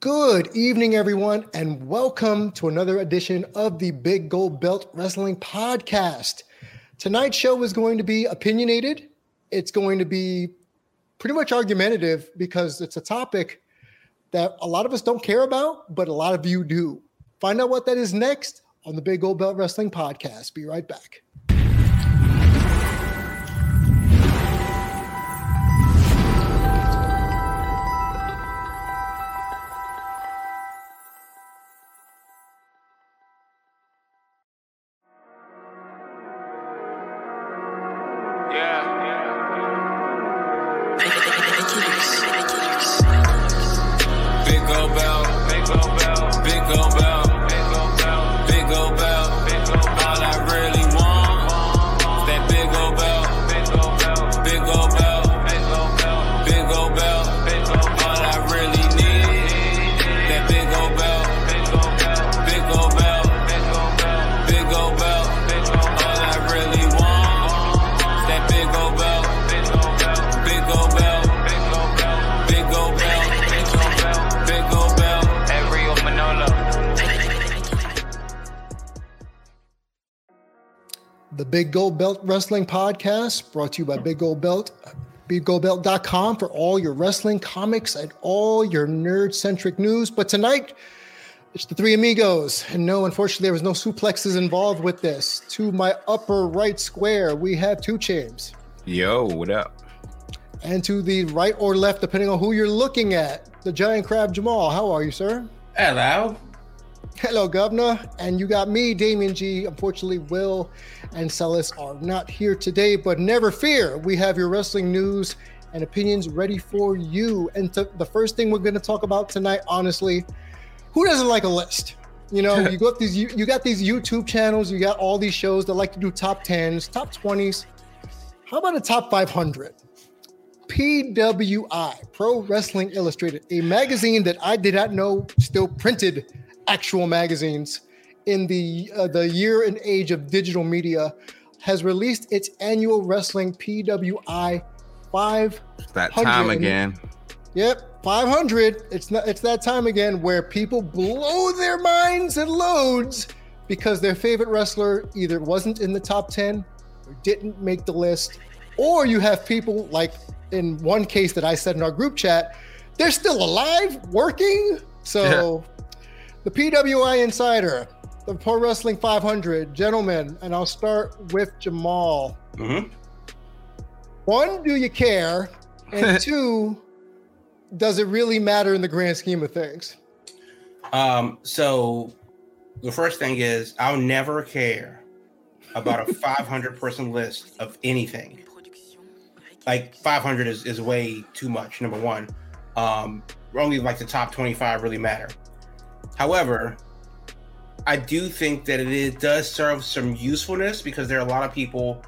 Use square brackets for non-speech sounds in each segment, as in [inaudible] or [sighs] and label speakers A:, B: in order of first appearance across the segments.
A: Good evening, everyone, and welcome to another edition of the Big Gold Belt Wrestling Podcast. Tonight's show is going to be opinionated. It's going to be pretty much argumentative because it's a topic that a lot of us don't care about, but a lot of you do. Find out what that is next on the Big Gold Belt Wrestling Podcast. Be right back. Wrestling Podcast, brought to you by Big Gold Belt, biggoldbelt.com for all your wrestling comics and all your nerd centric news. But tonight, it's the three amigos. And no, unfortunately, there was no suplexes involved with this. To my upper right square, we have two James.
B: Yo, what up?
A: And to the right or left, depending on who you're looking at, the giant crab Jamal. How are you, sir?
C: Hello.
A: Hello, Governor. And you got me, Damien G. Unfortunately, Will and Celis are not here today, but never fear. We have your wrestling news and opinions ready for you. And to, the first thing we're going to talk about tonight, honestly, who doesn't like a list? You know, [laughs] you got these you, you got these YouTube channels, you got all these shows that like to do top 10s, top 20s. How about a top 500? PWI, Pro Wrestling Illustrated, a magazine that I did not know still printed actual magazines in the uh, the year and age of digital media has released its annual wrestling PWI 500.
B: That time again.
A: Yep, 500. It's not it's that time again where people blow their minds and loads because their favorite wrestler either wasn't in the top 10 or didn't make the list or you have people like in one case that I said in our group chat, they're still alive working. So yeah the PWI Insider, the Pro Wrestling 500, gentlemen, and I'll start with Jamal. Mm-hmm. One, do you care? [laughs] And two, does it really matter in the grand scheme of things?
C: Um, so the first thing is I'll never care about a [laughs] 500 person list of anything. Like 500 is, is way too much. Number one, um, only like the top 25 really matter. However, I do think that it does serve some usefulness because there are a lot of people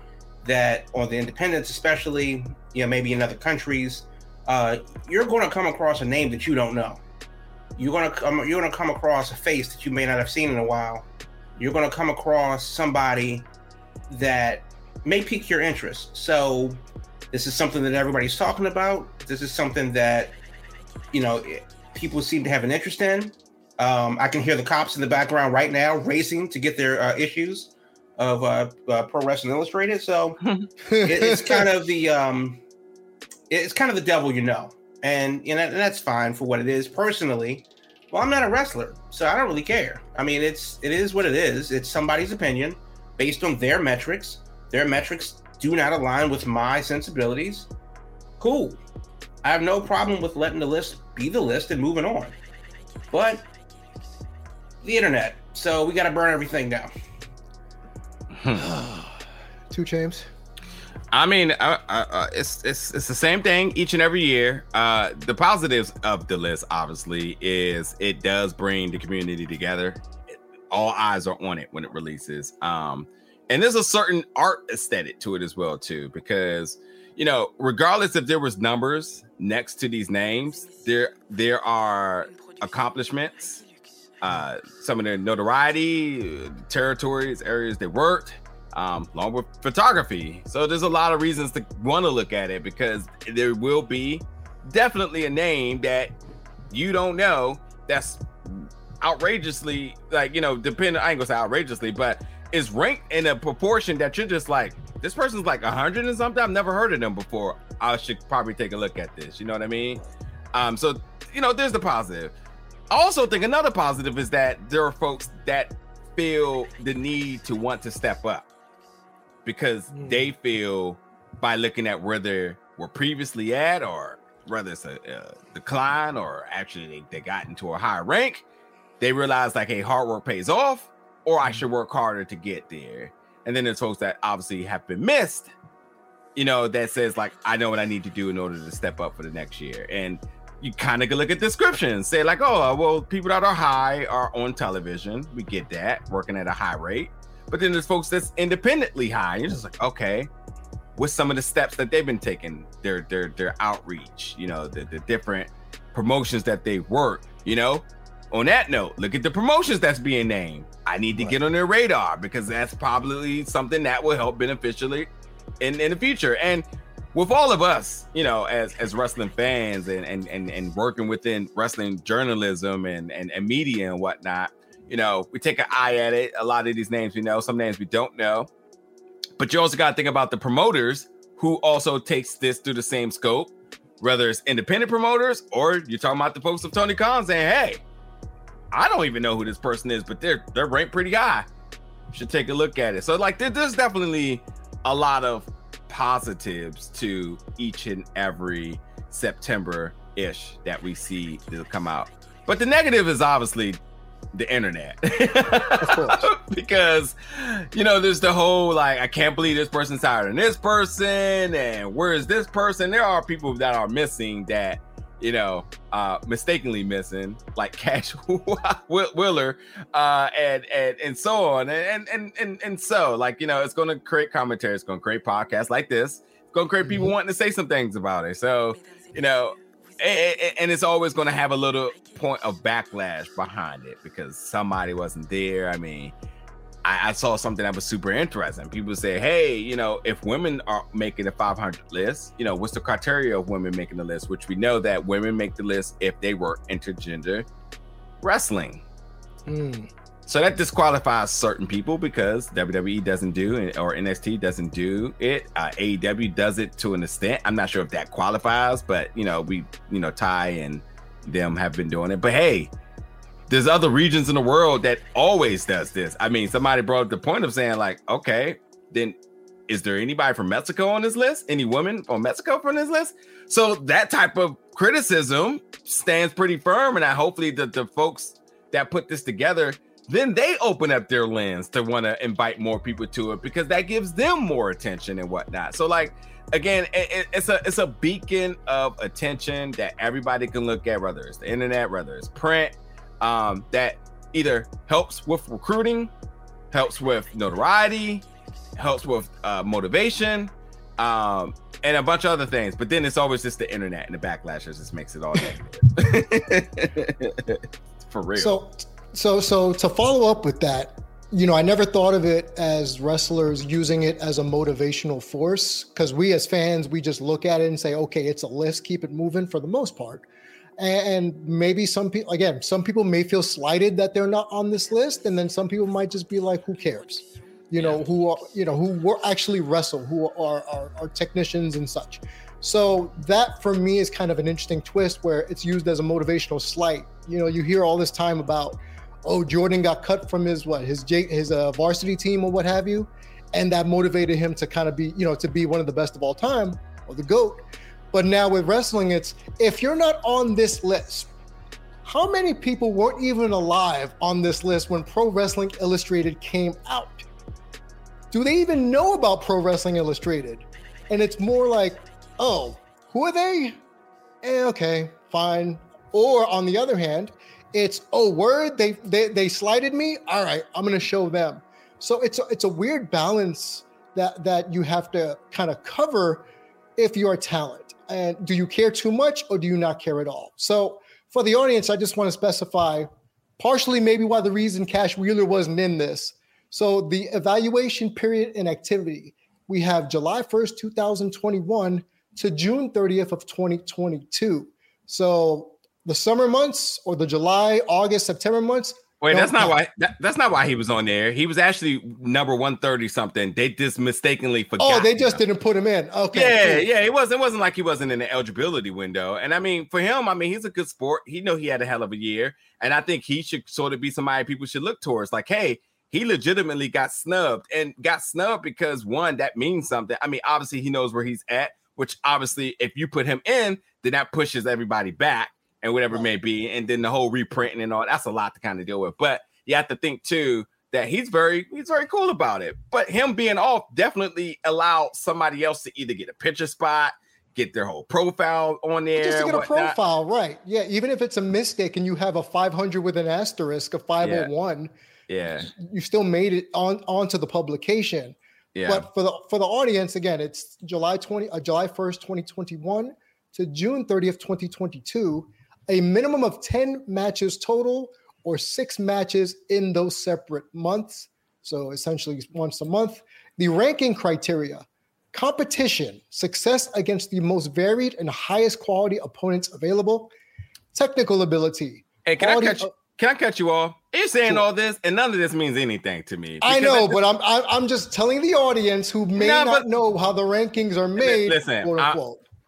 C: that on the independents, especially, you know, maybe in other countries, uh, you're going to come across a name that you don't know. You're going to come, you're going to come across a face that you may not have seen in a while. You're going to come across somebody that may pique your interest. So this is something that everybody's talking about. This is something that, you know, people seem to have an interest in. Um, I can hear the cops in the background right now racing to get their uh, issues of uh, uh, Pro Wrestling Illustrated. So [laughs] it, it's kind of the um, it's kind of the devil, you know, and you know and that's fine for what it is. Personally, well, I'm not a wrestler, so I don't really care. I mean, it's it is what it is. It's somebody's opinion based on their metrics. Their metrics do not align with my sensibilities. Cool. I have no problem with letting the list be the list and moving on. But the internet. So we got to burn everything down.
A: Two James.
B: I mean, uh, uh, uh, it's it's it's the same thing each and every year. Uh, the positives of the list, obviously, is it does bring the community together. All eyes are on it when it releases. Um, and there's a certain art aesthetic to it as well, too, because you know, regardless if there was numbers next to these names, there there are accomplishments uh, some of their notoriety, territories, areas they worked, um, along with photography. So there's a lot of reasons to want to look at it because there will be definitely a name that you don't know that's outrageously like you know depending I ain't gonna say outrageously, but is ranked in a proportion that you're just like this person's like a hundred and something. I've never heard of them before. I should probably take a look at this. You know what I mean? Um, so you know, there's the positive. I also think another positive is that there are folks that feel the need to want to step up because mm. they feel by looking at where they were previously at or whether it's a, a decline or actually they, they got into a higher rank, they realize like, hey, hard work pays off, or I should work harder to get there. And then there's folks that obviously have been missed, you know, that says like, I know what I need to do in order to step up for the next year. And you kind of can look at descriptions, say like, oh, well, people that are high are on television. We get that, working at a high rate. But then there's folks that's independently high. You're just like, okay, with some of the steps that they've been taking, their their their outreach, you know, the, the different promotions that they work, you know. On that note, look at the promotions that's being named. I need to right. get on their radar because that's probably something that will help beneficially in, in the future. And with all of us, you know, as as wrestling fans and and and, and working within wrestling journalism and, and and media and whatnot, you know, we take an eye at it. A lot of these names we know, some names we don't know. But you also got to think about the promoters who also takes this through the same scope, whether it's independent promoters or you're talking about the folks of Tony Khan saying, "Hey, I don't even know who this person is, but they're they're ranked pretty high. Should take a look at it." So like, there's definitely a lot of positives to each and every September ish that we see to come out. But the negative is obviously the internet. [laughs] Because you know there's the whole like i can't believe this person's than this person and where is this person? There are people that are missing that you know uh mistakenly missing like [laughs] Cash Wheeler uh and and and so on and and and and so like you know it's going to create commentary it's going to create podcasts like this it's going to create people mm-hmm. wanting to say some things about it so you know and it's always going to have a little point of backlash behind it because somebody wasn't there. I mean, I, I, saw something that was super interesting. People say, "Hey, you know, if women are making the 500 list, you know, what's the criteria of women making the list?" Which we know that women make the list if they work intergender wrestling. Mm. So that disqualifies certain people because WWE doesn't do it or NXT doesn't do it. Uh, AEW does it to an extent. I'm not sure if that qualifies, but you know, we, you know, Ty and them have been doing it. But hey, there's other regions in the world that always does this. I mean, somebody brought up the point of saying like, okay, then is there anybody from Mexico on this list? Any women from Mexico from this list? So that type of criticism stands pretty firm, and I hopefully the, the folks that put this together then they open up their lens to want to invite more people to it because that gives them more attention and whatnot. So like again, it, it's a it's a beacon of attention that everybody can look at, whether it's the internet, whether it's print, um, that either helps with recruiting, helps with notoriety, helps with uh, motivation, um, and a bunch of other things. But then it's always just the internet and the backlash that just makes it all negative. [laughs] For real.
A: So so, so to follow up with that, you know, I never thought of it as wrestlers using it as a motivational force because we as fans, we just look at it and say, okay, it's a list, keep it moving for the most part. And maybe some people, again, some people may feel slighted that they're not on this list, and then some people might just be like, who cares? You know, who are, you know, who were actually wrestle, who are, are, are technicians and such. So that for me is kind of an interesting twist where it's used as a motivational slight. You know, you hear all this time about oh Jordan got cut from his what his J, his uh, varsity team or what have you, and that motivated him to kind of be you know to be one of the best of all time or the goat. But now with wrestling, it's if you're not on this list, how many people weren't even alive on this list when Pro Wrestling Illustrated came out? Do they even know about Pro Wrestling Illustrated? And it's more like, oh, who are they? Eh, okay, fine. Or on the other hand, it's oh word they they they slighted me. All right, I'm gonna show them. So it's a, it's a weird balance that that you have to kind of cover if you're a talent. And do you care too much or do you not care at all? So for the audience, I just want to specify partially maybe why the reason Cash Wheeler wasn't in this. So the evaluation period and activity we have July 1st, 2021 to June 30th of 2022. So the summer months or the July, August, September months.
B: Wait, that's not why. That, that's not why he was on there. He was actually number one thirty something. They just mistakenly forgot.
A: Oh, they just him. didn't put him in. Okay.
B: Yeah, yeah. It wasn't. It wasn't like he wasn't in the eligibility window. And I mean, for him, I mean, he's a good sport. He know he had a hell of a year, and I think he should sort of be somebody people should look towards. Like, hey, he legitimately got snubbed and got snubbed because one that means something. I mean, obviously he knows where he's at, which obviously if you put him in, then that pushes everybody back and whatever it may be, and then the whole reprinting and all that's a lot to kind of deal with, but you have to think too that he's very he's very cool about it. But him being off definitely allowed somebody else to either get a picture spot, get their whole profile on there.
A: Just to get a profile, right? Yeah, even if it's a mistake and you have a 500 with an asterisk, a 501,
B: yeah,
A: you still made it on onto the publication. Yeah. But for the for the audience, again, it's July 20, uh, July 1st, 2021 to June 30th, 2022. A minimum of 10 matches total or six matches in those separate months. So essentially once a month. The ranking criteria competition, success against the most varied and highest quality opponents available, technical ability.
B: Hey, can I catch? Of, can I cut you off? You're saying sure. all this, and none of this means anything to me.
A: I know, but I'm I'm just telling the audience who may nah, not know how the rankings are made.
B: Listen, I,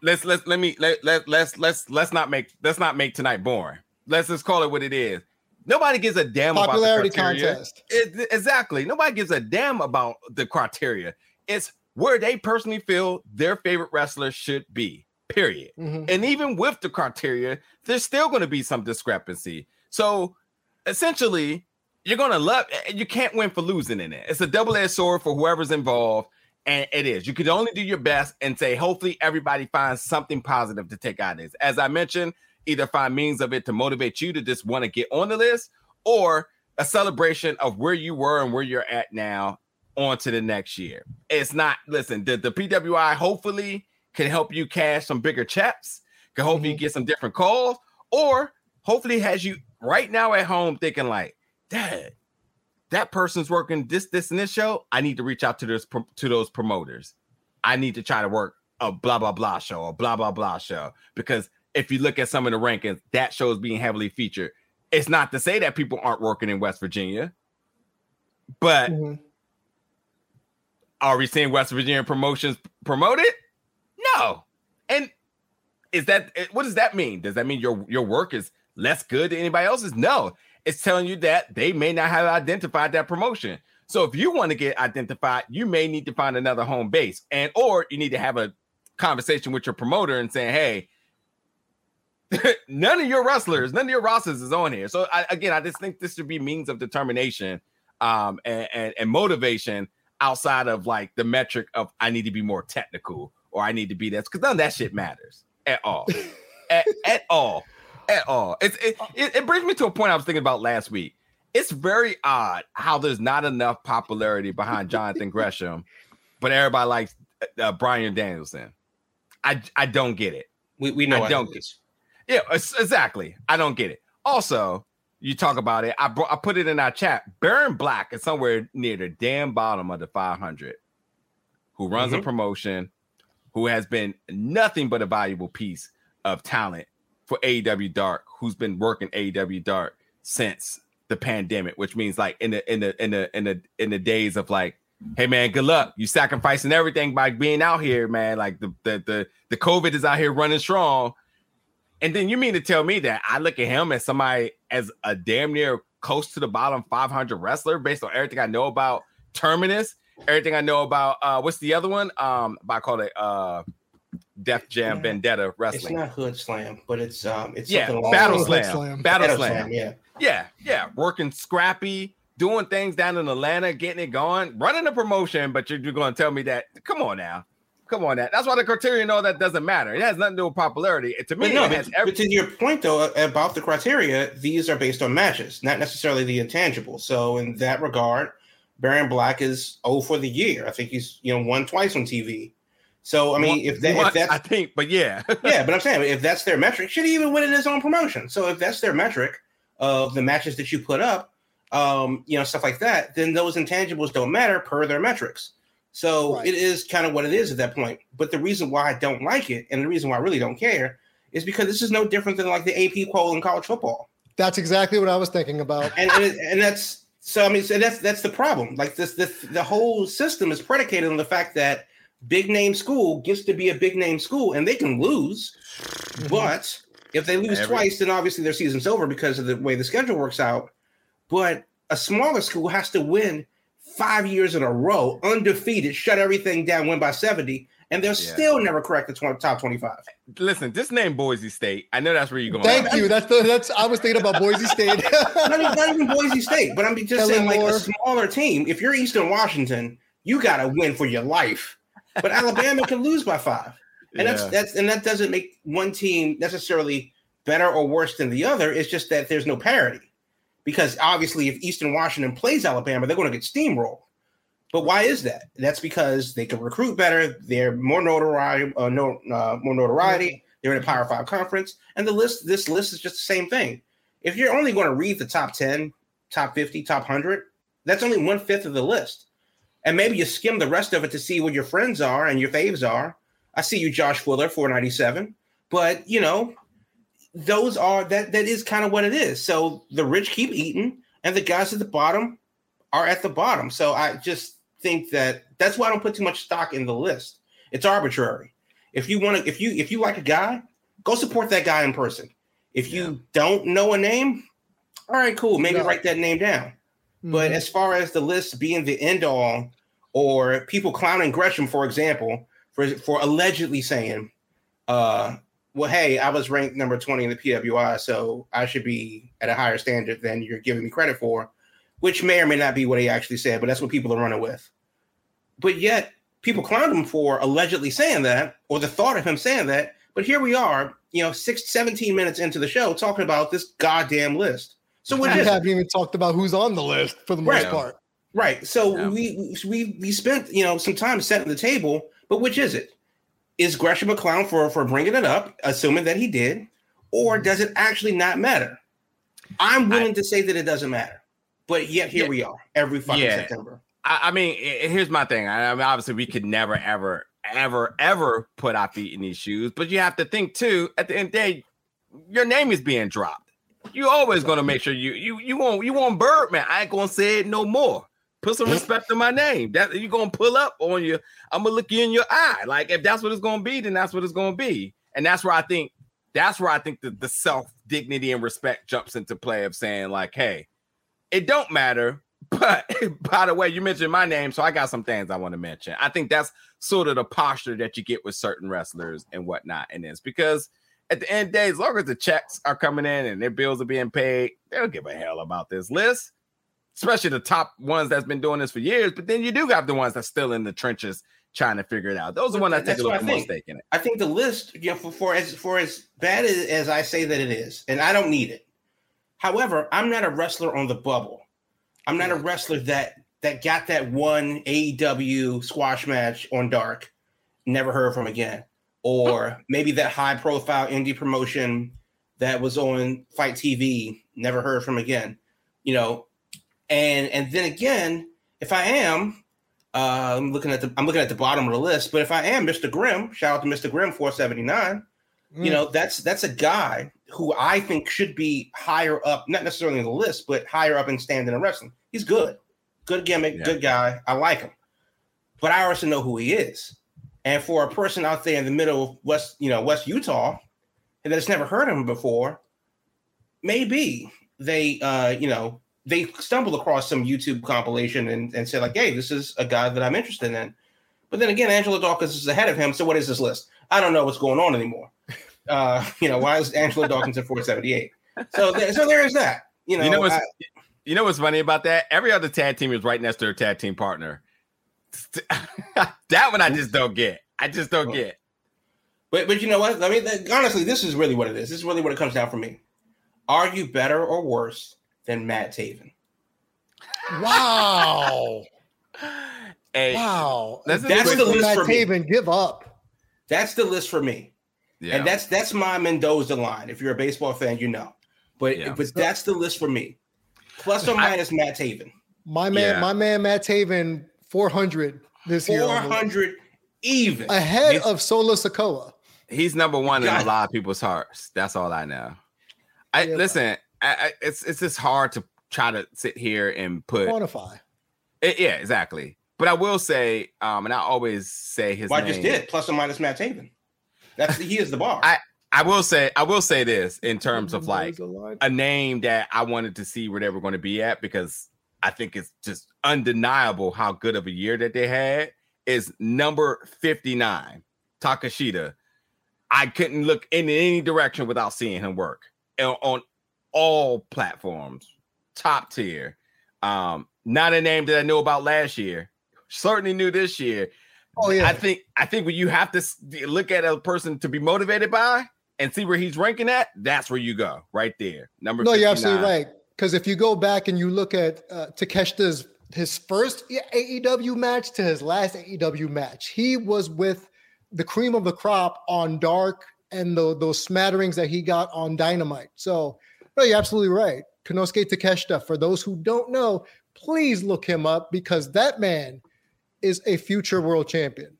B: let's let's let me let let let's let's let's not make let's not make tonight boring. Let's just call it what it is. Nobody gives a damn
A: Popularity
B: about criteria.
A: contest.
B: It, exactly. Nobody gives a damn about the criteria. It's where they personally feel their favorite wrestler should be. Period. Mm-hmm. And even with the criteria, there's still going to be some discrepancy. So essentially, you're going to love. You can't win for losing in it. It's a double-edged sword for whoever's involved, and it is. You can only do your best and say, hopefully, everybody finds something positive to take out of this. As I mentioned, either find means of it to motivate you to just want to get on the list or a celebration of where you were and where you're at now on to the next year. It's not, listen, the, the PWI hopefully can help you cash some bigger checks, can help mm-hmm. get some different calls, or hopefully has you right now at home thinking like, Dad, that person's working this, this, and this show. I need to reach out to those to those promoters. I need to try to work a blah blah blah show, a blah blah blah show because if you look at some of the rankings, that show is being heavily featured. It's not to say that people aren't working in West Virginia, but mm-hmm. are we seeing West Virginia promotions promoted? No. And is that what does that mean? Does that mean your your work is less good than anybody else's? No. It's telling you that they may not have identified that promotion. So if you want to get identified, you may need to find another home base, and or you need to have a conversation with your promoter and saying, "Hey, [laughs] none of your wrestlers, none of your rosters is on here. So I, again, I just think this should be means of determination um, and, and, and motivation outside of like the metric of I need to be more technical or I need to be this because none of that shit matters at all, [laughs] at, at, all, at all. It's, it, it, it brings me to a point I was thinking about last week. It's very odd how there's not enough popularity behind Jonathan [laughs] Gresham, but everybody likes uh, Bryan Danielson. I I don't get it.
C: We we know I don't get.
B: Yeah, exactly. I don't get it. Also, you talk about it. I brought, I put it in our chat. Baron Black is somewhere near the damn bottom of the 500. Who runs mm-hmm. a promotion? Who has been nothing but a valuable piece of talent for AEW Dark? Who's been working AEW Dark since the pandemic? Which means like in the in the in the in the in the days of like hey man, good luck. You sacrificing everything by being out here, man. Like the the the, the COVID is out here running strong. And then you mean to tell me that I look at him as somebody as a damn near close to the bottom 500 wrestler based on everything I know about Terminus, everything I know about uh what's the other one? Um, I call it uh Def Jam yeah. Vendetta Wrestling.
C: It's not Hood Slam, but it's um it's
B: yeah Battle Slam. Slam. Battle, Battle Slam. Slam.
C: Yeah,
B: yeah, yeah. Working scrappy, doing things down in Atlanta, getting it going, running a promotion. But you're, you're going to tell me that? Come on now. Come on, that. That's why the criteria know that doesn't matter. It has nothing to do with popularity. To me,
C: but no, but, every- but to your point though about the criteria, these are based on matches, not necessarily the intangible. So in that regard, Baron Black is oh for the year. I think he's you know won twice on TV. So I mean, if, that, if that's
B: I think, but yeah, [laughs]
C: yeah, but I'm saying if that's their metric, should he even win in his own promotion? So if that's their metric of the matches that you put up, um, you know, stuff like that, then those intangibles don't matter per their metrics. So right. it is kind of what it is at that point. But the reason why I don't like it, and the reason why I really don't care, is because this is no different than like the AP poll in college football.
A: That's exactly what I was thinking about.
C: And and, and that's so I mean so that's that's the problem. Like this this the whole system is predicated on the fact that big name school gets to be a big name school and they can lose, mm-hmm. [laughs] but if they lose Every- twice, then obviously their season's over because of the way the schedule works out. But a smaller school has to win five years in a row, undefeated, shut everything down, win by 70, and they're yeah. still never correct the 20, top 25.
B: Listen, this name Boise State. I know that's where you're going.
A: Thank you. That's the that's I was thinking about Boise State. [laughs]
C: not, even, not, even, Boise State, but I'm just Kelly saying like Moore. a smaller team. If you're Eastern Washington, you gotta win for your life. But Alabama can lose by five. And yeah. that's that's and that doesn't make one team necessarily better or worse than the other. It's just that there's no parity. Because obviously, if Eastern Washington plays Alabama, they're going to get steamrolled. But why is that? That's because they can recruit better. They're more notoriety, uh, no, uh, more notoriety. They're in a Power Five conference, and the list. This list is just the same thing. If you're only going to read the top ten, top fifty, top hundred, that's only one fifth of the list. And maybe you skim the rest of it to see what your friends are and your faves are. I see you, Josh Fuller, four ninety seven. But you know, those are that that is kind of what it is. So the rich keep eating, and the guys at the bottom are at the bottom. So I just think that that's why I don't put too much stock in the list. It's arbitrary. If you want to, if you if you like a guy, go support that guy in person. If you yeah. don't know a name, all right, cool. Maybe no. write that name down. Mm-hmm. But as far as the list being the end all, or people clowning Gresham, for example, for for allegedly saying, uh, well, hey, I was ranked number 20 in the PWI, so I should be at a higher standard than you're giving me credit for, which may or may not be what he actually said, but that's what people are running with. But yet, people clowned him for allegedly saying that, or the thought of him saying that. But here we are, you know, six, 17 minutes into the show talking about this goddamn list. So
A: we haven't even talked about who's on the list for the most
C: right.
A: part.
C: Right. So yeah. we we we spent you know some time setting the table, but which is it? is Gresham a clown for for bringing it up, assuming that he did, or does it actually not matter? I'm willing I, to say that it doesn't matter, but yet here yeah, we are every fucking yeah. September.
B: I, I mean, here's my thing. I, mean, obviously, we could never, ever, ever, ever put our feet in these shoes, but you have to think too. At the end of the day, your name is being dropped. You always gonna make sure you you you won't you want Birdman. I ain't gonna say it no more. Put some respect on my name. That you gonna pull up on you. I'm gonna look you in your eye. Like if that's what it's gonna be, then that's what it's gonna be. And that's where I think that's where I think the, the self dignity and respect jumps into play of saying like, hey, it don't matter. [laughs] But by the way, you mentioned my name, so I got some things I want to mention. I think that's sort of the posture that you get with certain wrestlers and whatnot. And it's because at the end of the day, as long as the checks are coming in and their bills are being paid, they don't give a hell about this list especially the top ones that's been doing this for years. But then you do have the ones that's still in the trenches trying to figure it out. Those are the ones that take a little more stake in it.
C: I think the list, you know, for, for as for as bad as, as I say that it is, and I don't need it. However, I'm not a wrestler on the bubble. I'm not a wrestler that that got that one AEW squash match on Dark, never heard from again, or maybe that high profile indie promotion that was on FITE TV, never heard from again. You know, and and then again, if I am, uh, I'm looking at the I'm looking at the bottom of the list. But if I am Mr. Grimm, shout out to Mr. Grimm 479. Mm. You know, that's that's a guy who I think should be higher up, not necessarily in the list, but higher up in standing in wrestling. He's good, good gimmick, yeah. good guy. I like him, but I also know who he is. And for a person out there in the middle of West, you know, West Utah, and that's never heard of him before, maybe they, uh, you know, they stumbled across some YouTube compilation and, and said like, "Hey, this is a guy that I'm interested in." But then again, Angelo Dawkins is ahead of him. So what is this list? I don't know what's going on anymore. [laughs] Uh, you know, why is Angelo Dawkins at 478? So, there, so there is that. You know,
B: you know what's, I, you know what's funny about that? Every other tag team is right next to their tag team partner. [laughs] that one I just don't get. I just don't oh. get.
C: But but you know what? I mean, honestly, this is really what it is. This is really what it comes down for me. Are you better or worse than Matt Taven.
A: Wow. [laughs]
B: hey,
A: wow.
C: That's, that's the list Matt for
A: Taven,
C: me.
A: Give up.
C: That's the list for me. Yeah. And that's that's my Mendoza line. If you're a baseball fan, you know. But yeah. but that's the list for me. Plus or minus I, Matt Taven.
A: My man, yeah. my man Matt Taven, 400 this 400
C: year. 400 even.
A: Ahead of Solo Sikoa.
B: He's number one God. in a lot of people's hearts. That's all I know. I yeah, listen. I, I, it's it's just hard to try to sit here and put
A: quantify.
B: It, yeah, exactly. But I will say, um, and I always say his.
C: Well,
B: name.
C: I just did plus or minus Matt Taven. That's he is the bar.
B: I I will say I will say this in terms of like a name that I wanted to see where they were going to be at because I think it's just undeniable how good of a year that they had is number 59 Takeshita. I couldn't look in any direction without seeing him work on all platforms, top tier. Um, not a name that I knew about last year. Certainly knew this year. Oh yeah. I think I think when you have to look at a person to be motivated by and see where he's ranking at, that's where you go right there. Number.
A: No, 59. you're absolutely right. Because if you go back and you look at uh, Takeshita's his first AEW match to his last AEW match, he was with the cream of the crop on Dark and the, those smatterings that he got on Dynamite. So, no, you're absolutely right. Konosuke Takeshita. For those who don't know, please look him up because that man is a future world champion,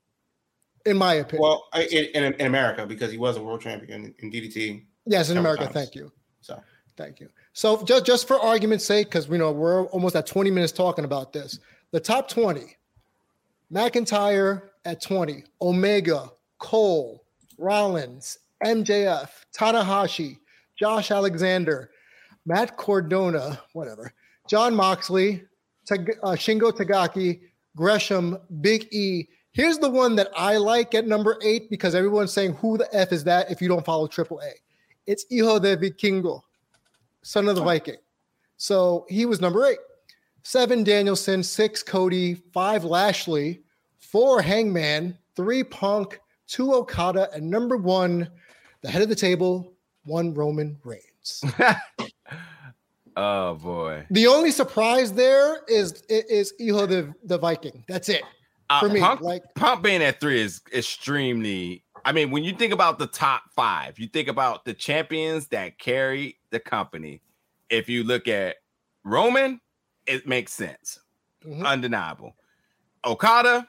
A: in my opinion.
C: Well, in, in, in America because he was a world champion in DDT.
A: Yes, in America. Times. Thank you. So, thank you. So, just just for argument's sake, because we know we're almost at 20 minutes talking about this, the top 20: McIntyre at 20, Omega, Cole, Rollins, MJF, Tanahashi, Josh Alexander, Matt Cardona, whatever, Jon Moxley, uh, Shingo Takagi, Gresham, Big E. Here's the one that I like at number eight because everyone's saying, who the F is that if you don't follow AAA? It's Hijo de Vikingo, son of the Viking. So he was number eight. Seven, Danielson. Six, Cody. Five, Lashley. Four, Hangman. Three, Punk. Two, Okada. And number one, the head of the table, one, Roman Reigns. [laughs]
B: Oh boy.
A: The only surprise there is is Hijo the the Viking. That's it. Uh, for uh, me,
B: Punk,
A: like
B: Punk being at three is extremely. I mean, when you think about the top five, you think about the champions that carry the company. If you look at Roman, it makes sense, mm-hmm. undeniable. Okada,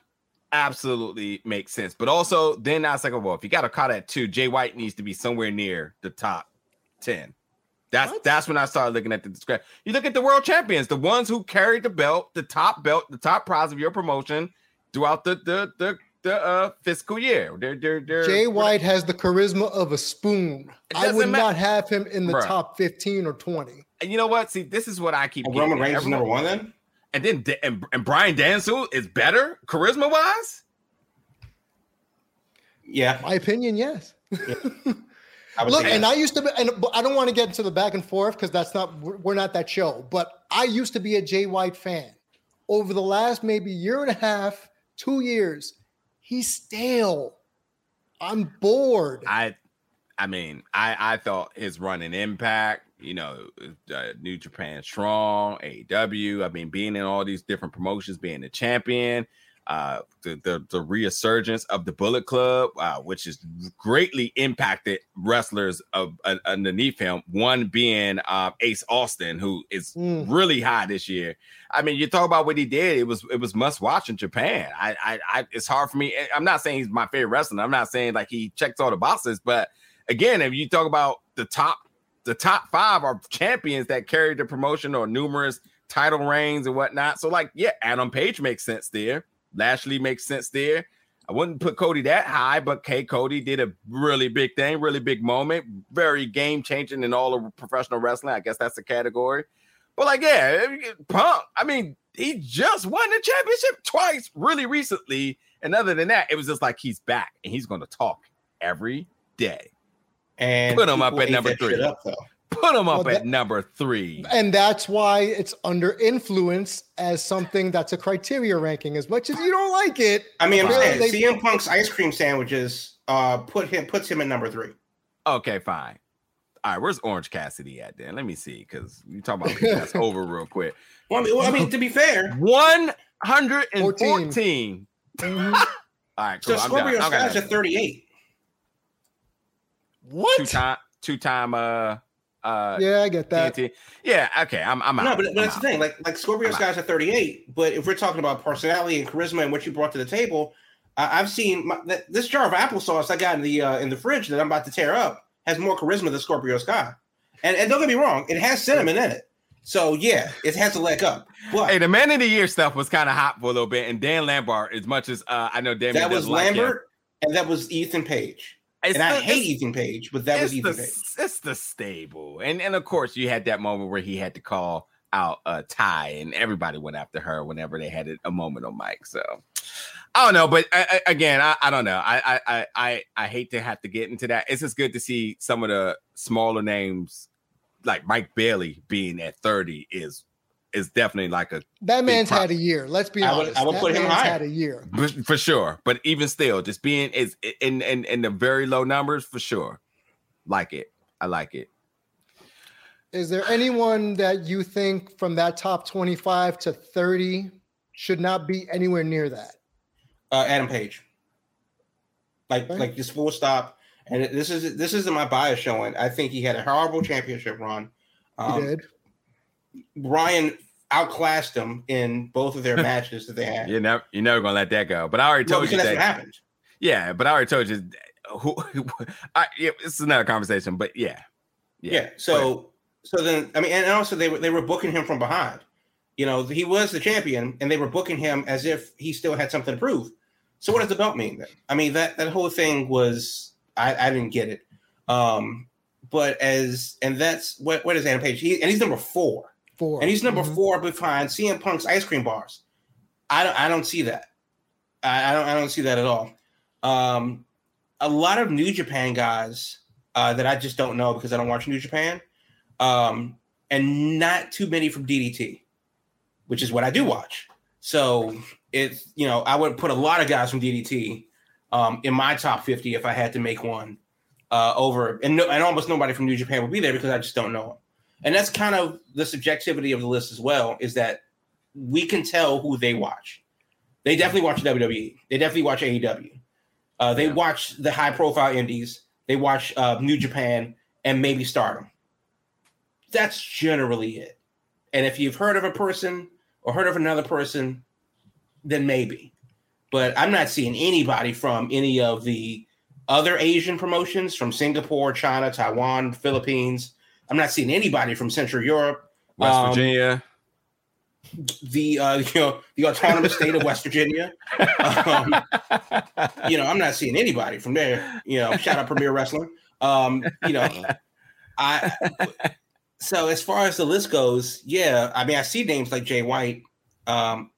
B: absolutely makes sense. But also, then I was like, well, if you got a Okada at two, Jay White needs to be somewhere near the top ten. That's what? that's when I started looking at the discrepancy. You look at the world champions, the ones who carried the belt, the top belt, the top prize of your promotion throughout the the the, the uh, fiscal year. They're, they're, they're,
A: Jay White has the charisma of a spoon. I would matter. not have him in the top 15 or 20.
B: And you know what? See, this is what I keep.
C: Oh, Roman Reigns is number one then?
B: And then and, and Bryan Danielson is better charisma wise.
C: Yeah,
A: my opinion, yes. Yeah. [laughs] Look, and I used to be, and I don't want to get into the back and forth because that's not we're not that show. But I used to be a Jay White fan. Over the last maybe year and a half, two years, he's stale. I'm bored.
B: I, I mean, I I thought his run in Impact, you know, uh, New Japan Strong, AEW. I mean, being in all these different promotions, being the champion uh, the, the, the resurgence of the Bullet Club, uh, which has greatly impacted wrestlers of uh, underneath him. One being uh, Ace Austin, who is mm. really high this year. I mean, you talk about what he did; it was it was must watch in Japan. I, I, I it's hard for me. I'm not saying he's my favorite wrestler. I'm not saying like he checks all the boxes, but again, if you talk about the top, the top five are champions that carried the promotion or numerous title reigns and whatnot. So, like, yeah, Adam Page makes sense there. Lashley makes sense there. I wouldn't put Cody that high, but K Cody did a really big thing, really big moment, very game changing in all of professional wrestling. I guess that's the category. But like, yeah, Punk. I mean, he just won the championship twice, really recently. And other than that, it was just like he's back and he's going to talk every day.
C: And
B: put him up at number three. Up, Put him up well, at number three.
A: And that's why it's under influence as something that's a criteria ranking. As much as you don't like it.
C: I mean, I'm saying they, CM Punk's ice cream sandwiches uh put him puts him at number three.
B: Okay, fine. All right, where's Orange Cassidy at then? Let me see, because you talk about that's over [laughs] real quick.
C: Well I, mean, well, I mean, to be fair,
B: 114. Mm-hmm. [laughs] All right, cool.
C: So Scorpio Sky's at 38.
A: What?
B: Two time, two time uh uh,
A: yeah, I get that. TNT.
B: Yeah, okay, I'm. I'm out.
C: no, but, but that's out. the thing. Like, like Scorpio Sky's at 38, but if we're talking about personality and charisma and what you brought to the table, I, have seen my, th- this jar of applesauce I got in the uh, in the fridge that I'm about to tear up has more charisma than Scorpio Sky. And, and don't get me wrong, it has cinnamon in it. So yeah, it has to leg up. But
B: hey, the man of the year stuff was kind of hot for a little bit, and Dan Lambert, as much as uh, I know Dan
C: that was Lambert, like and that was Ethan Page. It's and the, I hate Ethan Page, but that was Ethan
B: the,
C: Page.
B: It's the stable, and and of course you had that moment where he had to call out uh, Ty, and everybody went after her whenever they had a moment on mic. So I don't know, but I, I, again, I, I don't know. I, I I I hate to have to get into that. It's just good to see some of the smaller names like Mike Bailey being at 30 is is definitely like a
A: that man's had a year. Let's be I honest. Would, I would that put him higher. Had a year
B: for sure. But even still, just being is in in in the very low numbers for sure. Like it. I like it.
A: Is there anyone that you think from that top 25 to 30 should not be anywhere near that?
C: Uh, Adam Page. Like okay. like just full stop. And this is this isn't my bias showing. I think he had a horrible championship run.
A: Um, he did.
C: Ryan outclassed them in both of their [laughs] matches that they had.
B: You're never you're never gonna let that go. But I already told you
C: that
B: what
C: happened.
B: Yeah, but I already told you who, [laughs] I, yeah, it's another conversation. But yeah,
C: yeah. yeah so but, so then I mean, and also they were they were booking him from behind. You know, he was the champion, and they were booking him as if he still had something to prove. So what does the belt mean? Then? I mean that that whole thing was I, I didn't get it. Um, but as and that's what what is Adam Page? He, and he's number four.
A: Four.
C: And he's number mm-hmm. four behind CM Punk's ice cream bars. I don't I don't see that. I, I don't I don't see that at all. Um, a lot of New Japan guys uh, that I just don't know because I don't watch New Japan. Um, and not too many from DDT, which is what I do watch. So it's you know I would put a lot of guys from DDT um, in my top 50 if I had to make one uh, over, and, no, and almost nobody from New Japan would be there because I just don't know them. And that's kind of the subjectivity of the list as well, is that we can tell who they watch. They definitely watch WWE. They definitely watch AEW. Uh, they yeah. watch the high profile indies. They watch uh, New Japan and maybe Stardom. That's generally it. And if you've heard of a person or heard of another person, then maybe but I'm not seeing anybody from any of the other Asian promotions from Singapore, China, Taiwan, Philippines. I'm not seeing anybody from Central Europe,
B: West um, Virginia,
C: the uh, [laughs] you know the autonomous state of West Virginia. Um, you know, I'm not seeing anybody from there. You know, shout out Premier Wrestling. Um, you know, I. So as far as the list goes, yeah, I mean, I see names like Jay White. Um,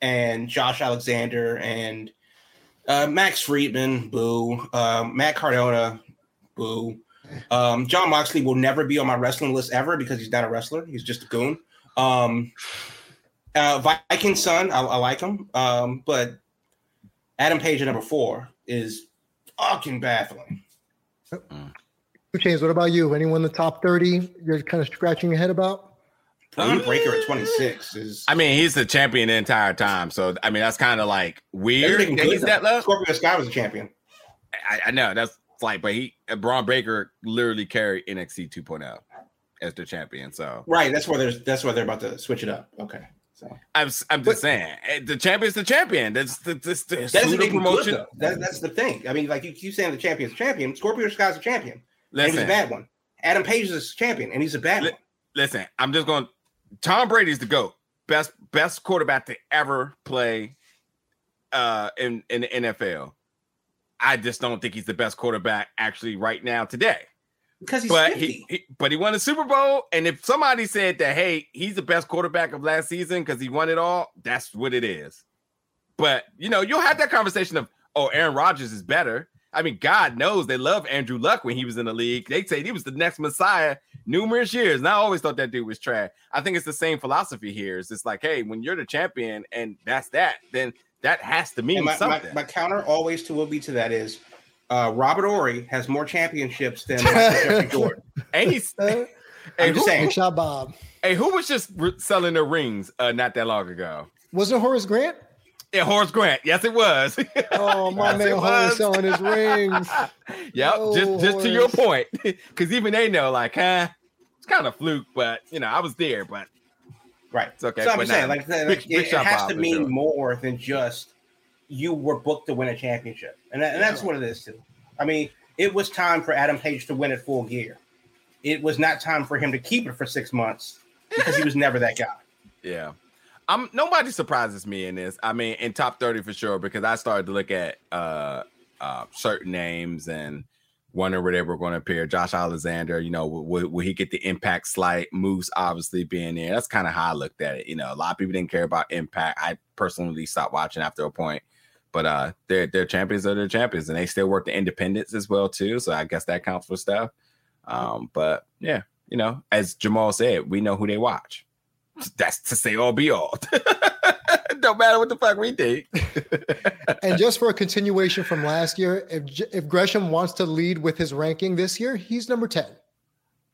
C: and Josh Alexander and uh, Max Friedman, boo. Um, Matt Cardona, boo. Um, Jon Moxley will never be on my wrestling list ever because he's not a wrestler. He's just a goon. Um, uh, Viking Son, I, I like him. Um, but Adam Page at number four is fucking baffling.
A: James, what about you? Anyone in the top 30 you're kind of scratching your head about?
C: Bron Breakker at 26 is.
B: I mean, he's the champion the entire time. So, I mean, that's kind of like weird. That he's that low.
C: Scorpio Sky was a champion.
B: I, I, know that's like, but he, Bron Breakker literally carried NXT 2.0 as the champion. So,
C: right. That's where there's, that's why they're about to switch it up. Okay. So
B: I'm, I'm just but, saying eh, the champion's the champion. That's the, that's the
C: that's the promotion. Good, that, that's the thing. I mean, like you keep saying the champion's champion. Scorpio Sky's a champion. Listen, and he's a bad one. Adam Page is a champion, and he's a bad li- one.
B: Listen, I'm just going Tom Brady's the GOAT. Best best quarterback to ever play uh in, in the NFL. I just don't think he's the best quarterback actually right now today.
C: Because he's
B: but
C: 50.
B: he, he, but he won a Super Bowl. And if somebody said that, hey, he's the best quarterback of last season because he won it all, that's what it is. But you know, you'll have that conversation of, oh, Aaron Rodgers is better. I mean, God knows they love Andrew Luck when he was in the league. They say he was the next Messiah numerous years. And I always thought that dude was trash. I think it's the same philosophy here. It's just like, hey, when you're the champion and that's that, then that has to mean
C: my,
B: something.
C: My, my, counter always to will be to that is uh, Robert Horry has more championships than [laughs] Jeffrey Jordan.
B: And he's
C: I'm just who, saying.
A: Shot Bob.
B: Hey, who was just re- selling the rings uh, not that long ago?
A: Was it Horace Grant?
B: Yeah, Horace Grant. Yes, it was.
A: Oh, my [laughs] yes, man Horace selling his rings. [laughs]
B: yep, oh, just just to your point, because even they know, like, huh, it's kind of fluke, but you know, I was there, but
C: right,
B: it's okay.
C: So I'm saying, like, big, it, big it has to mean sure. more than just you were booked to win a championship, and, that, and that's what it is too. I mean, it was time for Adam Page to win it full gear. It was not time for him to keep it for six months because he was never that guy.
B: Yeah. I'm nobody surprises me in this. I mean, in top 30 for sure, because I started to look at uh uh certain names and wonder where they were going to appear. Josh Alexander, you know, will, will he get the impact slight? Moose obviously being there. That's kind of how I looked at it. You know, a lot of people didn't care about impact. I personally stopped watching after a point. But uh they're they're champions are their champions and they still work the independents as well too. So I guess that counts for stuff. Um, but yeah, you know, as Jamal said, we know who they watch. That's to say all be all. [laughs] Don't matter what the fuck we think. [laughs]
A: and just for a continuation from last year, if if Gresham wants to lead with his ranking this year, he's number 10.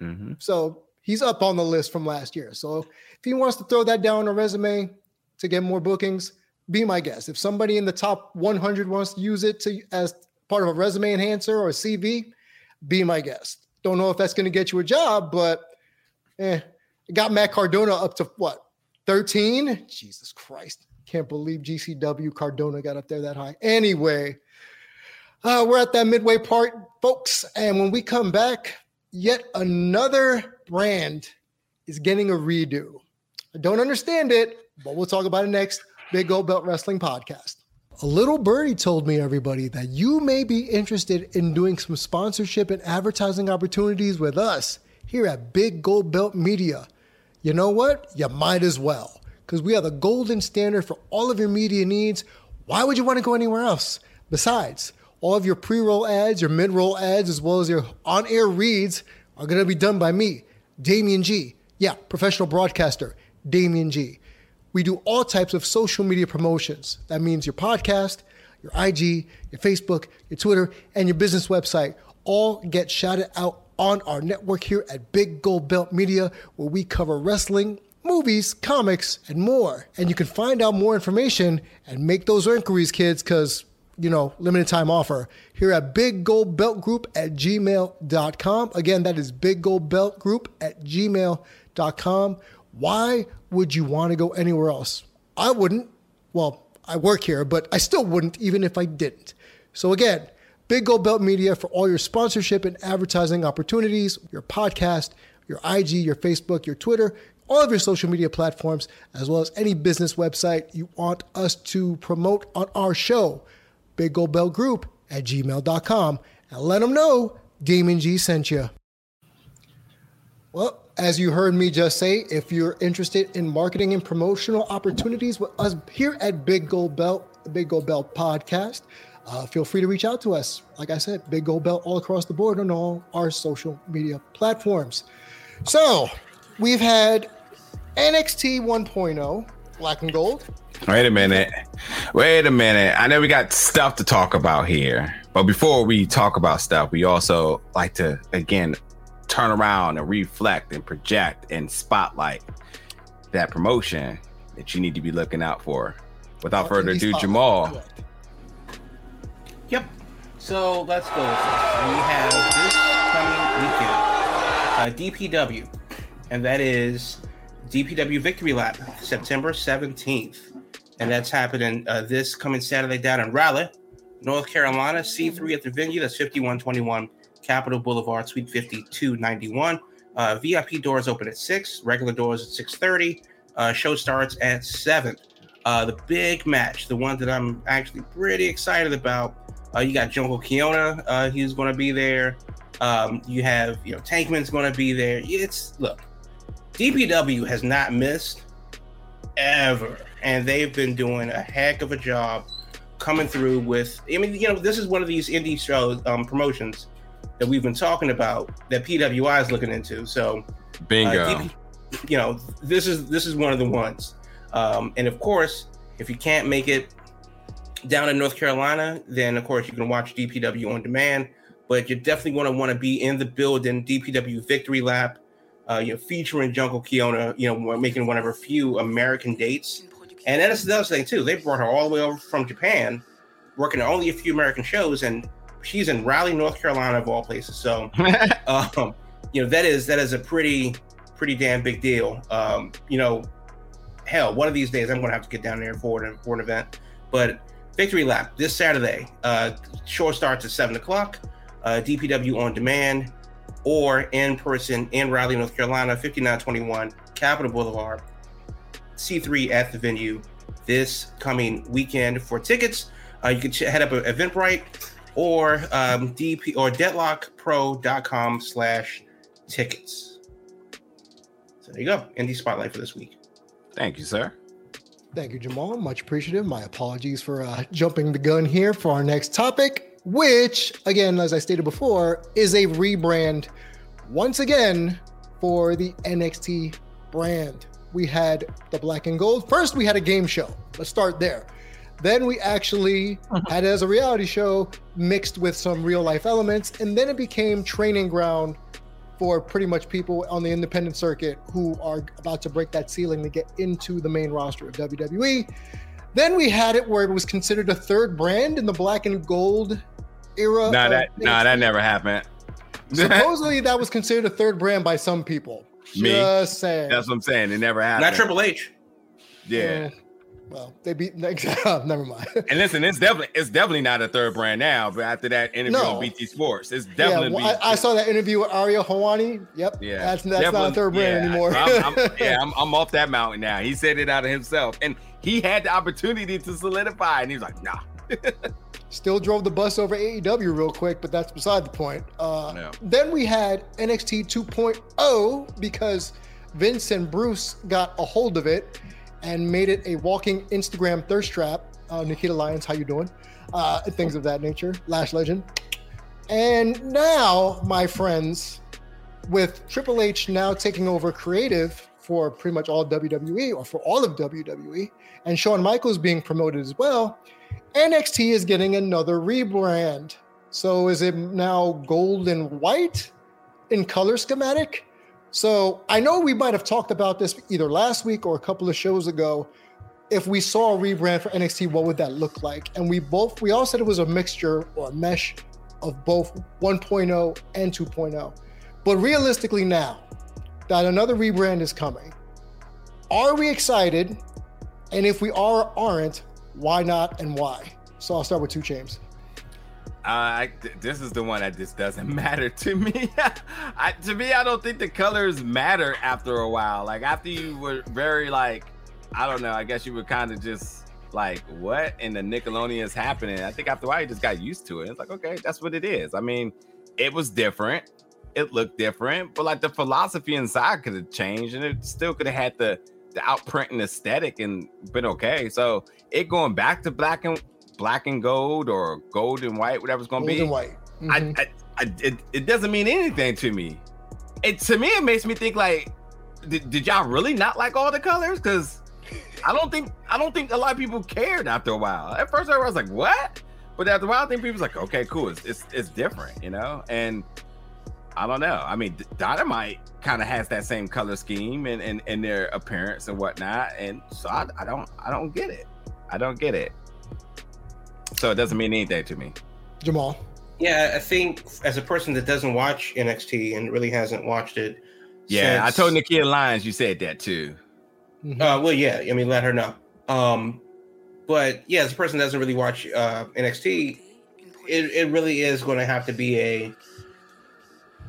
A: Mm-hmm. So he's up on the list from last year. So if he wants to throw that down on a resume to get more bookings, be my guest. If somebody in the top 100 wants to use it to as part of a resume enhancer or a CV, be my guest. Don't know if that's going to get you a job, but eh, got Matt Cardona up to what 13? Jesus Christ. Can't believe GCW Cardona got up there that high. Anyway, uh, we're at that midway part, folks. And when we come back, yet another brand is getting a redo. I don't understand it, but we'll talk about it next. Big Gold Belt Wrestling Podcast. A little birdie told me, everybody, that you may be interested in doing some sponsorship and advertising opportunities with us here at Big Gold Belt Media. You know what? You might as well, because we are the golden standard for all of your media needs. Why would you want to go anywhere else? Besides, all of your pre roll ads, your mid roll ads, as well as your on air reads are going to be done by me, Damien G. Yeah, professional broadcaster, Damien G. We do all types of social media promotions. That means your podcast, your IG, your Facebook, your Twitter, and your business website all get shouted out on our network here at Big Gold Belt Media, where we cover wrestling, movies, comics, and more. And you can find out more information and make those inquiries, kids, because, you know, limited time offer here at Big Gold Belt Group at gmail.com. Again, that is Big Gold Belt Group at gmail.com. Why would you want to go anywhere else? I wouldn't. Well, I work here, but I still wouldn't even if I didn't. So again, Big Gold Belt Media for all your sponsorship and advertising opportunities, your podcast, your IG, your Facebook, your Twitter, all of your social media platforms, as well as any business website you want us to promote on our show. Big Gold Belt Group at gmail.com and let them know Damien G sent you. Well, as you heard me just say, if you're interested in marketing and promotional opportunities with us here at Big Gold Belt, the Big Gold Belt podcast, uh, feel free to reach out to us. Like I said, Big Gold Belt all across the board on all our social media platforms. So we've had NXT 1.0, Black and Gold.
B: Wait a minute. Wait a minute. I know we got stuff to talk about here. But before we talk about stuff, we also like to, again, turn around and reflect and project and spotlight that promotion that you need to be looking out for. Without further ado, Jamal.
C: Yep. So let's go. We have this coming weekend, uh, DPW, and that is DPW Victory Lap, September 17th. And that's happening uh, this coming Saturday down in Raleigh, North Carolina, C3 at the venue. That's 5121 Capitol Boulevard, Suite 5291. Uh, VIP doors open at 6, regular doors at 6.30. Uh, show starts at 7. Uh, the big match, the one that I'm actually pretty excited about, uh, you got Jungle Kyona, uh, he's going to be there. Um, you have, you know, Tankman's going to be there. It's, look, DPW has not missed ever, and they've been doing a heck of a job coming through with. I mean, you know, this is one of these indie shows um, promotions that we've been talking about that PWI is looking into. So,
B: bingo. Uh, DP,
C: you know, this is this is one of the ones. Um, and of course, if you can't make it down in North Carolina, then of course you can watch DPW on demand. But you're definitely going to want to be in the building. DPW Victory Lap uh, you know, featuring Jungle Kyona, you know, making one of her few American dates. And that's the other thing too. They brought her all the way over from Japan, working only a few American shows, and she's in Raleigh, North Carolina, of all places. So, [laughs] um, you know, that is that is a pretty pretty damn big deal. Um, you know, hell, one of these days I'm going to have to get down there for an for an event. But Victory Lap this Saturday. Uh, show starts at seven o'clock. Uh, DPW on demand or in person in Raleigh, North Carolina, 5921 Capitol Boulevard. C3 at the venue this coming weekend. For tickets, uh, you can ch- head up to Eventbrite or um, DP or deadlockpro.com slash tickets. So there you go. Indie Spotlight for this week.
B: Thank you, sir.
A: Thank you, Jamal. Much appreciative. My apologies for uh, jumping the gun here for our next topic, which, again, as I stated before, is a rebrand once again for the NXT brand. We had the black and gold. First, we had a game show. Let's start there. Then we actually uh-huh. had it as a reality show mixed with some real life elements. And then it became training ground for pretty much people on the independent circuit who are about to break that ceiling to get into the main roster of WWE. Then we had it where it was considered a third brand in the black and gold era.
B: Nah, that nah, that never happened.
A: Supposedly that was [laughs] considered a third brand by some people.
B: Me?
A: Just saying.
B: That's what I'm saying. It never happened.
C: Not Triple H.
B: Yeah.
A: Mm, Well, they beat [laughs] never mind.
B: And listen, it's definitely it's definitely not a third brand now. But after that interview
A: No.
B: on BT Sports, it's
A: yeah,
B: definitely.
A: well, I, I saw that interview with Ariel Helwani. Yep.
B: Yeah,
A: That's that's not a third brand
B: yeah,
A: anymore.
B: I'm, I'm, [laughs] yeah, I'm, I'm off that mountain now. He said it out of himself, and he had the opportunity to solidify, and he was like, "Nah." [laughs]
A: Still drove the bus over AEW real quick, but that's beside the point. Uh,
B: Yeah.
A: Then we had NXT 2.0 because Vince and Bruce got a hold of it and made it a walking Instagram thirst trap. Uh, Nikkita Lyons, how you doing? Uh, things of that nature. Lash Legend. And now, my friends, with Triple H now taking over creative for pretty much all WWE or for all of WWE, and Shawn Michaels being promoted as well, NXT is getting another rebrand. So is it now gold and white in color schematic? So I know we might have talked about this either last week or a couple of shows ago. If we saw a rebrand for NXT, what would that look like? And we both we all said it was a mixture or a mesh of both 1.0 and 2.0. But realistically now that another rebrand is coming, are we excited? And if we are aren't, why not and why? So I'll start with two James.
B: Uh, I, th- this is the one that just doesn't [laughs] matter to me. [laughs] I, to me, I don't think the colors matter after a while. Like after you were very like, I don't know. I guess you were kind of just like, what in the Nickelodeon is happening? I think after a while you just got used to it. It's like, okay, that's what it is. I mean, it was different. It looked different, but like the philosophy inside could have changed, and it still could have had the the outprinting aesthetic and been okay. So it going back to black and black and gold or gold and white, whatever's gonna
A: Gold
B: be.
A: and white. Mhm.
B: I, I, I it, it doesn't mean anything to me. It to me it makes me think like, did, did y'all really not like all the colors? Because I don't think I don't think a lot of people cared after a while. At first I was like, what? But after a while, I think people's like, okay, cool. It's it's, it's different, you know. And I don't know. I mean, Dynamite kind of has that same color scheme and, and and their appearance and whatnot. And so I, I don't I don't get it. I don't get it. So it doesn't mean anything to me.
A: Jamal.
C: Yeah, I think as a person that doesn't watch NXT and really hasn't watched it.
B: Yeah, I told Nikkita Lyons you said that too.
A: Mhm.
C: Uh, well, yeah. I mean, let her know. Um, but yeah, as a person that doesn't really watch uh, NXT, it, it really is going to have to be a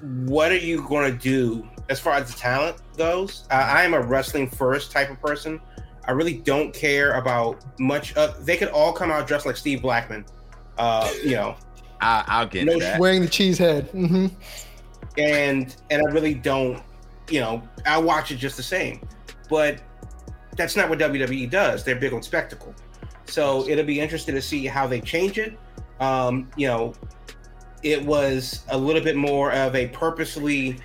C: what are you going to do as far as the talent goes? Uh, I am a wrestling first type of person. I really don't care about much. Of, they could all come out dressed like Steve Blackman. Uh, you know, [laughs]
B: I, I'll get
C: No
B: that.
A: Wearing the cheese head. hmm
C: and and I really don't, you know, I watch it just the same. But that's not what WWE does. They're big on spectacle. So it'll be interesting to see how they change it. Um, you know, it was a little bit more of a purposely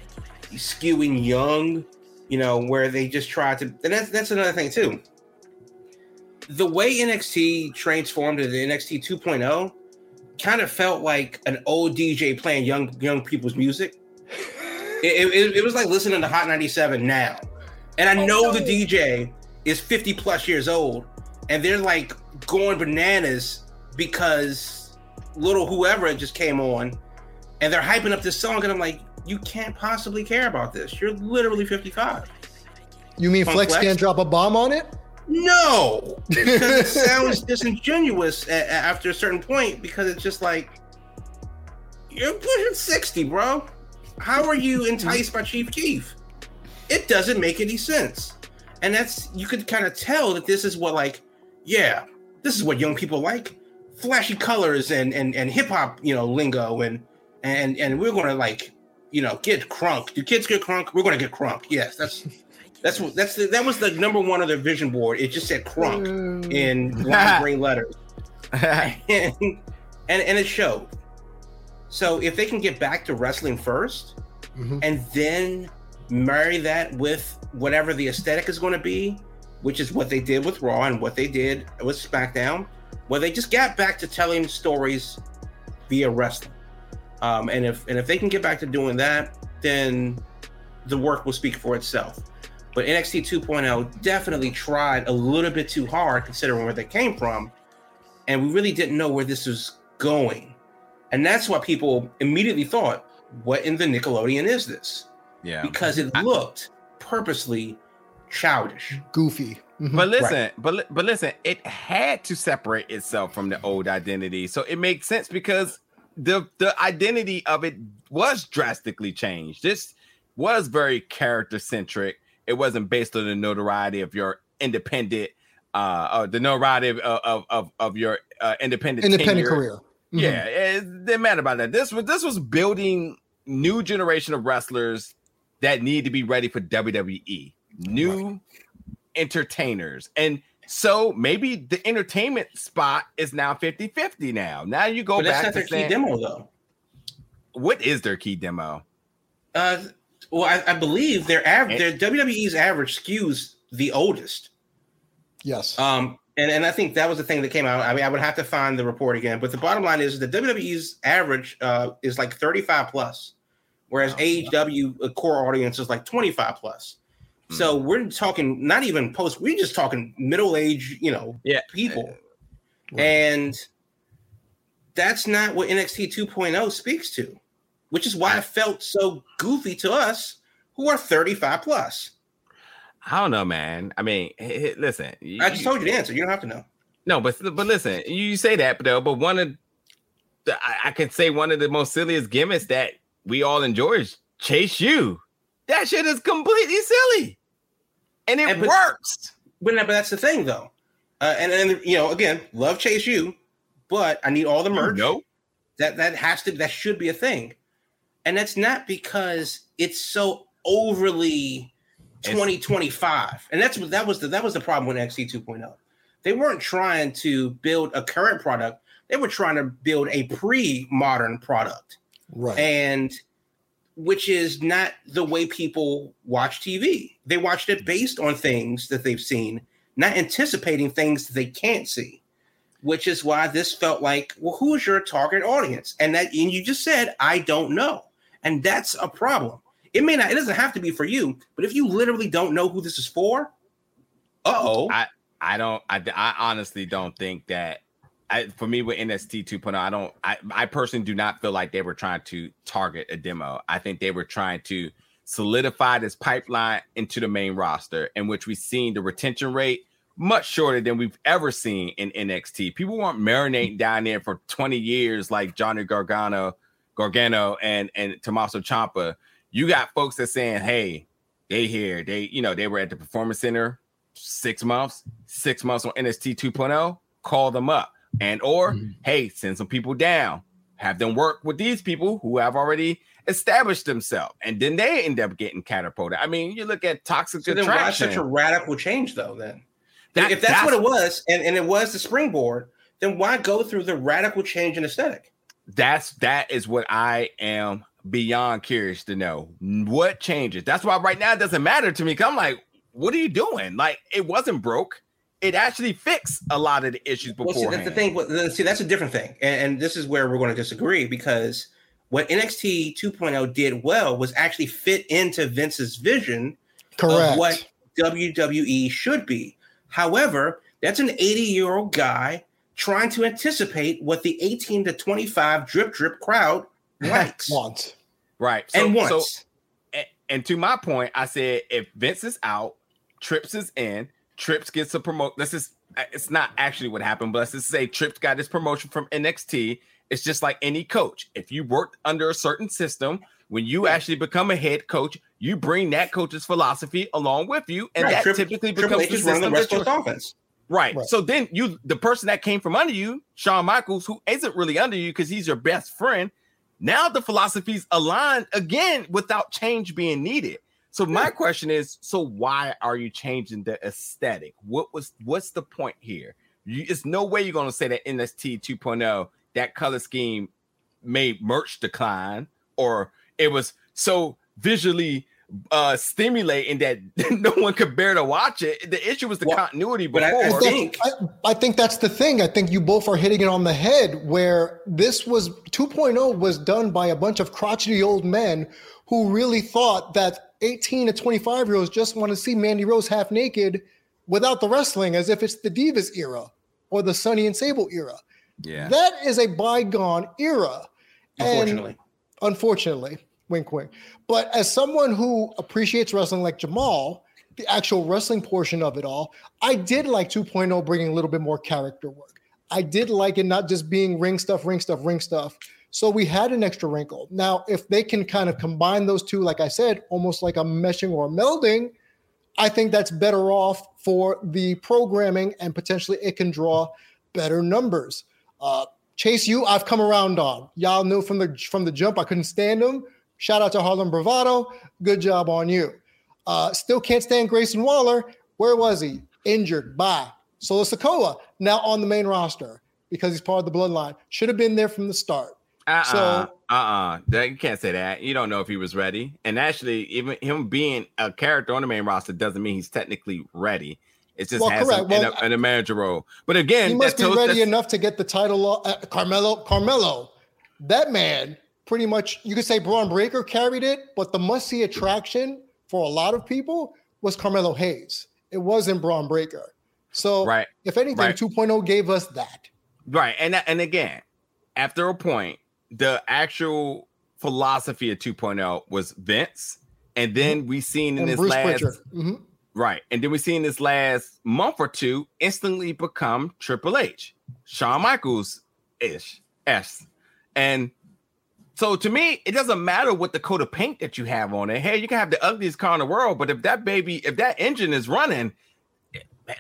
C: skewing young, you know, where they just tried to and that's that's another thing too. The way NXT transformed to the NXT 2.0 kind of felt like an old DJ playing young young people's music. [laughs] It, it, it was like listening to Hot 97 now. And I oh, know the DJ is 50 plus years old, and they're like going bananas because little whoever just came on and they're hyping up this song. And I'm like, you can't possibly care about this. You're literally 55.
A: You mean Flex,
C: Flex?
A: can't drop a bomb on it?
C: No, [laughs] because it sounds disingenuous a- after a certain point. Because it's just like you're pushing sixty, bro. How are you enticed by Chief Keef? It doesn't make any sense, and that's you could kind of tell that this is what like, yeah, this is what young people like: flashy colors and and and hip hop, you know, lingo, and and and we're gonna like, you know, get crunk. Do kids get crunk? We're gonna get crunk. Yes, that's that's what that's the, that was the number one of their vision board. It just said crunk in lime green letters, and, [laughs] and and it showed. So if they can get back to wrestling 1st
A: Mhm.
C: and then marry that with whatever the aesthetic is going to be, which is what they did with Raw and what they did with SmackDown, where they just got back to telling stories via wrestling. Um, and if and if they can get back to doing that, then the work will speak for itself. But NXT 2.0 definitely tried a little bit too hard considering where they came from, and we really didn't know where this was going. And that's why people immediately thought, what in the Nickelodeon is this?
B: Yeah.
C: Because it looked purposely childish.
A: Goofy. Mhm.
B: But listen, but but listen, it had to separate itself from the old identity. So it makes sense because the the identity of it was drastically changed. This was very character centric. It wasn't based on the notoriety of your independent uh, uh the notoriety of of of, of your uh, independent
A: Independent
B: tenure.
A: career. Mhm.
B: Yeah, it didn't matter about that. This was this was building new generation of wrestlers that need to be ready for WWE. New entertainers. And so maybe the entertainment spot is now 50-50 now. Now you go
C: but that's
B: back
C: not
B: to
C: their key
B: saying,
C: demo, though.
B: what is their key demo?
C: Uh, well, I, I believe their average, their WWE's average skews the oldest.
A: Yes.
C: Um, and, and I think that was the thing that came out. I mean, I would have to find the report again, but the bottom line is that WWE's average uh, is like 35 plus, whereas
B: Wow.
C: AEW uh, core audience is like 25 plus. So mm. we're talking not even post, we're just talking middle age, you know,
B: Yeah.
C: people.
A: Right.
C: And that's not what NXT 2.0 speaks to, which is why it felt so goofy to us who are 35 plus.
B: I don't know, man. I mean, h- h- listen.
C: I just told you the answer. You don't have to know.
B: No, but but listen, you say that, but though, but one of the, I, I can say one of the most silliest gimmicks that we all enjoy is Chase U. That shit is completely silly, and it
C: And but-
B: works.
C: But, but that's the thing, though. Uh, and then, you know, again, love Chase U, but I need all the merch.
B: No,
C: That that has to that should be a thing, and that's not because it's so overly 2025. And that's what that was the that was the problem with NXT 2.0. They weren't trying to build a current product; they were trying to build a pre-modern product,
A: right.
C: and which is not the way people watch TV. They watched it based on things that they've seen, not anticipating things that they can't see. Which is why this felt like, well, who is your target audience? And that, and you just said, I don't know, and that's a problem. It may not, it doesn't have to be for you, but if you literally don't know who this is for, uh oh,
B: I I don't. I, I honestly don't think that. I, for me with NXT 2.0, I don't. I, I personally do not feel like they were trying to target a demo. I think they were trying to solidify this pipeline into the main roster, in which we've seen the retention rate much shorter than we've ever seen in NXT. People weren't marinating down there for 20 years like Johnny Gargano, Gargano, and and Tommaso Ciampa. You got folks that saying, "Hey, they here. They you know they were at the Performance Center six months, six months on NXT 2.0. Call them up and or
A: Mhm.
B: hey, send some people down. Have them work with these people who have already established themselves, and then they end up getting catapulted. I mean, you look at Toxic
C: so then why such a radical change though? Then
B: That-
C: if that's, what it was, and, and it was the springboard, then why go through the radical change in aesthetic?
B: that's that is what I am beyond curious to know. What changes? That's why right now it doesn't matter to me. Cause I'm like, what are you doing? Like it wasn't broke. It actually fixed a lot of the issues
C: Well,
B: before.
C: see, that's the thing. See, that's a different thing, and, and this is where we're going to disagree because what NXT 2.0 did well was actually fit into Vince's vision
A: Correct.
C: of what WWE should be. However, that's an 80 year old guy trying to anticipate what the 18 to 25 drip drip crowd [laughs] likes
A: Wants.
B: Right.
C: and
B: so-
C: wants.
B: and, and to my point, I said if Vince is out, Trips is in, Trips gets a promote. This is uh, it's not actually what happened, but let's just say Trips got his promotion from NXT. It's just like any coach. If you worked under a certain system, when you actually become a head coach, you bring that coach's philosophy along with you, and right. that Tri- typically Triple becomes H the system.
C: The that offense.
B: Right. right. So then you, the person that came from under you, Shawn Michaels, who isn't really under you because he's your best friend, now the philosophies align again without change being needed. So my question is, so why are you changing the aesthetic? What was what's the point here? You, it's no way you're gonna say that NXT 2.0 that color scheme made merch decline, or it was so visually uh stimulating that [laughs] no one could bear to watch it. The issue was the well, continuity before.
A: I, I, think, I, I, think that's the thing. I think you both are hitting it on the head where this was 2.0 was done by a bunch of crotchety old men who really thought that 18 to 25 year olds just want to see Mandy Rose half naked without the wrestling as if it's the Divas era or the Sunny and Sable era.
B: Yeah.
A: That is a bygone era.
C: Unfortunately. And
A: unfortunately wink, wink. But as someone who appreciates wrestling like Jamal, the actual wrestling portion of it all, I did like 2.0 bringing a little bit more character work. I did like it not just being ring stuff, ring stuff, ring stuff. So we had an extra wrinkle. Now, if they can kind of combine those two, like I said, almost like a meshing or a melding, I think that's better off for the programming and potentially it can draw better numbers. Uh, Chase I've come around on. Y'all knew from the from the jump I couldn't stand him. Shout out to Harlem Bravado. Good job on you. Uh, still can't stand Grayson Waller. Where was he? Injured. Bye. Solo Sikoa now on the main roster because he's part of the bloodline. Should have been there from the start.
B: Uh-uh, so uh-uh. You can't say that. You don't know if he was ready. And actually, even him being a character on the main roster doesn't mean he's technically ready. It's just well, has correct. Well, in, a, in, a, manager role. But again,
A: he must be ready enough to get the title. Uh, Carmelo, Carmelo, that man pretty much you could say Bron Breakker carried it, but the must see attraction for a lot of people was Carmelo Hayes. It wasn't Bron Breakker. So,
B: right.
A: if anything, right. 2.0 gave us that.
B: Right. And and again, after a point, the actual philosophy of 2.0 was Vince. And then mm-hmm. we seen in and this Bruce last mm-hmm. right, and then we seen this last month or two instantly become Triple H, Shawn Michaels ish S, and so to me, it doesn't matter what the coat of paint that you have on it. Hey, you can have the ugliest car in the world, but if that baby, if that engine is running,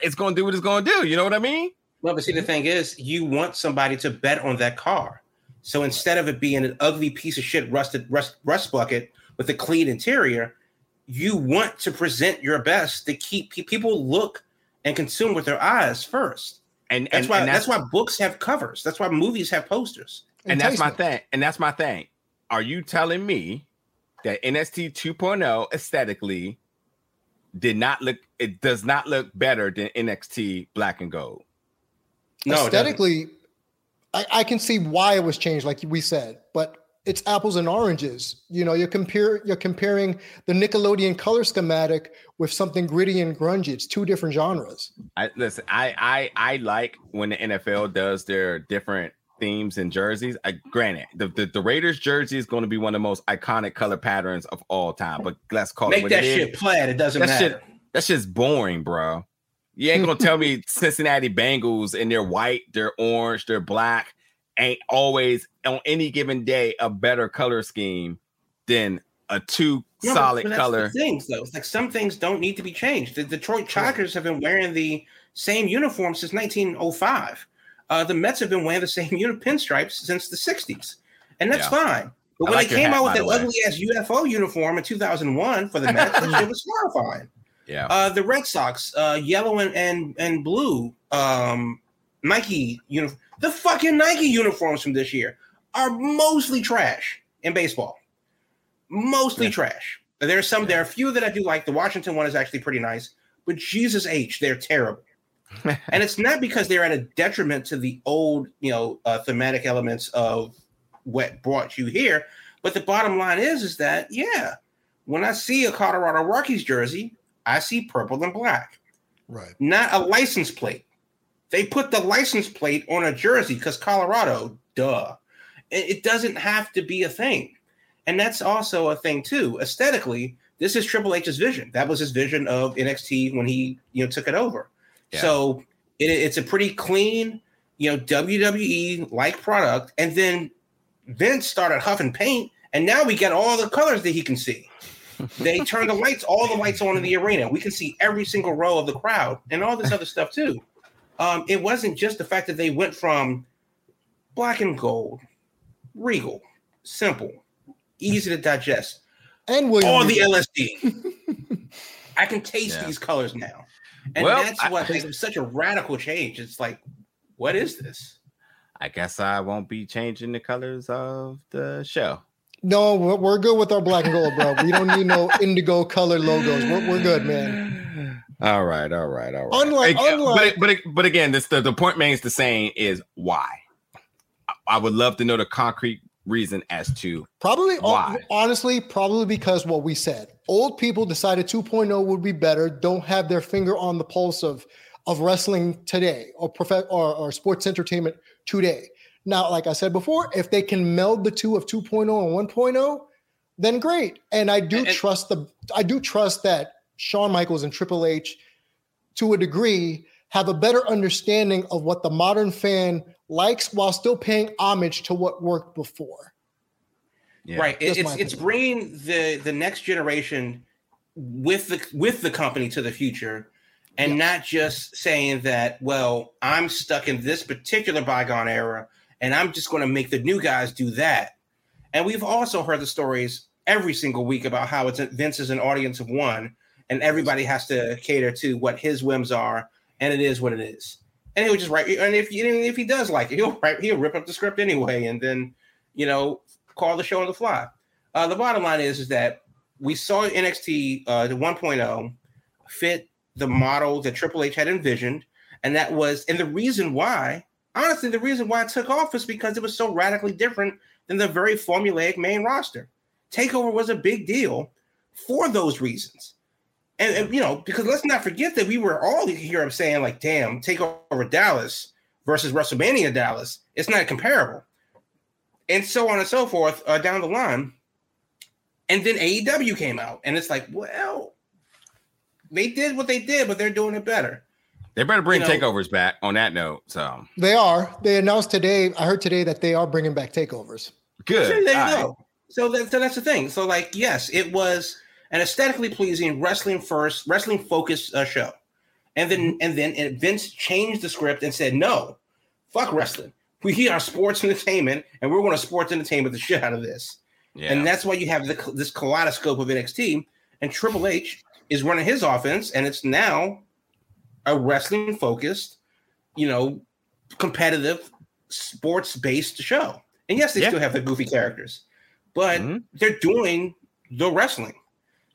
B: it's going to do what it's going to do. You know what I mean?
C: Well, but see, the thing is, you want somebody to bet on that car. So instead of it being an ugly piece of shit rusted rust, rust bucket with a clean interior, you want to present your best to keep people look and consume with their eyes first. And that's and, why and that's, that's why books have covers. That's why movies have posters
B: and that's my thing. And that's my thing. Are you telling me that NXT 2.0 aesthetically did not look? It does not look better than NXT Black and Gold.
A: No, aesthetically, I, I can see why it was changed, like we said, but it's apples and oranges. You know, you're compare you're comparing the Nickelodeon color schematic with something gritty and grungy. It's two different genres.
B: I listen, I I I like when the NFL does their different themes and jerseys. I granted the, the, the Raiders jersey is going to be one of the most iconic color patterns of all time. But let's call
C: Make
B: it
C: that shit is. plaid. It doesn't
B: that
C: matter.
B: Shit, that's just boring, bro. You ain't gonna tell me [laughs] Cincinnati Bengals and they're white, they're orange, they're black, ain't always on any given day a better color scheme than a two solid but, color.
C: things though, it's like some things don't need to be changed. The Detroit Tigers have been wearing the same uniform since 1905. Uh, the Mets have been wearing the same unit pinstripes since the 60s, and that's yeah. fine. But when like they came hat, out with that ugly ass UFO uniform in 2001 for the Mets, it was [laughs] horrifying.
B: Yeah.
C: Uh, the Red Sox, uh, yellow and and, and blue um, Nike uniform. The fucking Nike uniforms from this year are mostly trash in baseball. Mostly yeah. trash. There's some. Yeah. There are a few that I do like. The Washington one is actually pretty nice, but Jesus H, they're terrible [laughs] and it's not because they're at a detriment to the old, you know, uh, thematic elements of what brought you here. But the bottom line is, is that yeah, when I see a Colorado Rockies jersey, I see purple and black,
A: right?
C: Not a license plate. They put the license plate on a jersey because Colorado, duh. It doesn't have to be a thing, and that's also a thing too. Aesthetically, this is Triple H's vision. That was his vision of NXT when he you know took it over.
B: Yeah.
C: So it, it's a pretty clean, you know, WWE like product. And then Vince started huffing paint, and now we get all the colors that he can see. They turn the lights, all the lights on in the arena. We can see every single row of the crowd and all this other stuff too. Um, it wasn't just the fact that they went from black and gold, regal, simple, easy to digest,
A: And William
C: all the
A: Regal.
C: LSD. [laughs] I can taste
B: Yeah.
C: these colors now. And
B: Well,
C: that's
B: I-
C: what it was such a radical change. It's like, what is this?
B: I guess I won't be changing the colors of the show.
A: No, we're, we're good with our black and gold, bro. We don't need no indigo color logos. We're, we're good, man.
B: All right, all right, all right.
A: Unlike-
B: Ag-
A: unlike-
B: but but but again, this the, the point remains the same is why. I, I would love to know the concrete reason as to
A: Probably,
B: Why?
A: honestly, probably because what we said. Old people decided 2.0 would be better. Don't have their finger on the pulse of of wrestling today or prof- or, or sports entertainment today. Now, like I said before, if they can meld the two of 2.0 and 1.0, then great. And I do
C: And- and-
A: trust the I do trust that Shawn Michaels and Triple H, to a degree, have a better understanding of what the modern fan likes while still paying homage to what worked before.
B: yeah.
C: Right. It-
A: Just
C: it's it's bringing the the next generation with the with the company to the future, and
A: Yes.
C: not just saying that. Well, I'm stuck in this particular bygone era, and I'm just going to make the new guys do that. And we've also heard the stories every single week about how it's Vince is an audience of one, and everybody has to cater to what his whims are, and it is what it is. And he'll just write. And if if he does like it, he'll write. He'll rip up the script anyway, and then you know call the show on the fly. Uh, the bottom line is, is that we saw NXT uh, the 1.0 fit the model that Triple H had envisioned, and that was, and the reason why, honestly, the reason why it took off is because it was so radically different than the very formulaic main roster. Takeover was a big deal for those reasons. And, and, you know, because let's not forget that we were all here I'm saying, like, damn, Takeover Dallas versus WrestleMania Dallas, it's not comparable and so on and so forth uh, down the line. And then AEW came out, and it's like, well, they did what they did, but they're doing it better.
B: They better bring
C: You know-
B: takeovers back on that note. So
A: They are. They announced today. I heard today that they are bringing back takeovers.
B: good.
C: So there you
B: All right.
C: go. So, that, so that's the thing. So, like, yes, it was an aesthetically pleasing wrestling first, wrestling focused uh, show, and then and then and Vince changed the script and said, no, fuck wrestling. We are sports entertainment, and we're going to sports entertainment the shit out of this.
B: Yeah.
C: And that's why you have the, this kaleidoscope of NXT. And Triple H is running his offense, and it's now a wrestling focused, you know, competitive, sports based show. And yes, they
B: Yeah.
C: still have the goofy characters, but
B: Mhm.
C: they're doing the wrestling.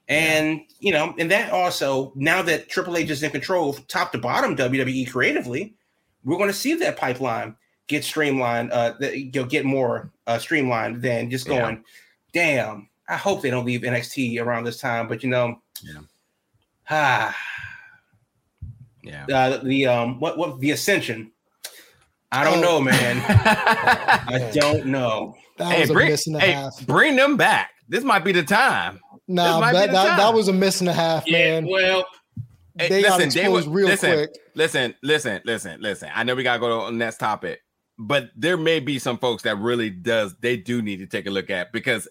C: And you know, and that also now that Triple H is in control of top to bottom WWE creatively, we're going to see that pipeline get streamlined, uh, that you know, get more uh, streamlined than just
B: Yeah.
C: going, damn. I hope they don't leave NXT around this time, but you know,
B: Yeah. [sighs]
C: ah,
B: yeah.
C: uh, the um, what what the Ascension. I don't
A: Oh.
C: know, man. [laughs] I don't know.
A: That
B: hey,
A: was a
B: bring,
A: miss and a
B: hey,
A: half.
B: bring them back. This might be the time.
A: No,
B: might be
A: that, that, that was a miss and a half, man.
C: well,
B: Hey,
A: they got
B: listen, they
A: exposed real
B: listen,
A: quick.
B: Listen, listen, listen, listen. I know we gotta go to the next topic, but there may be some folks that really does they do need to take a look at because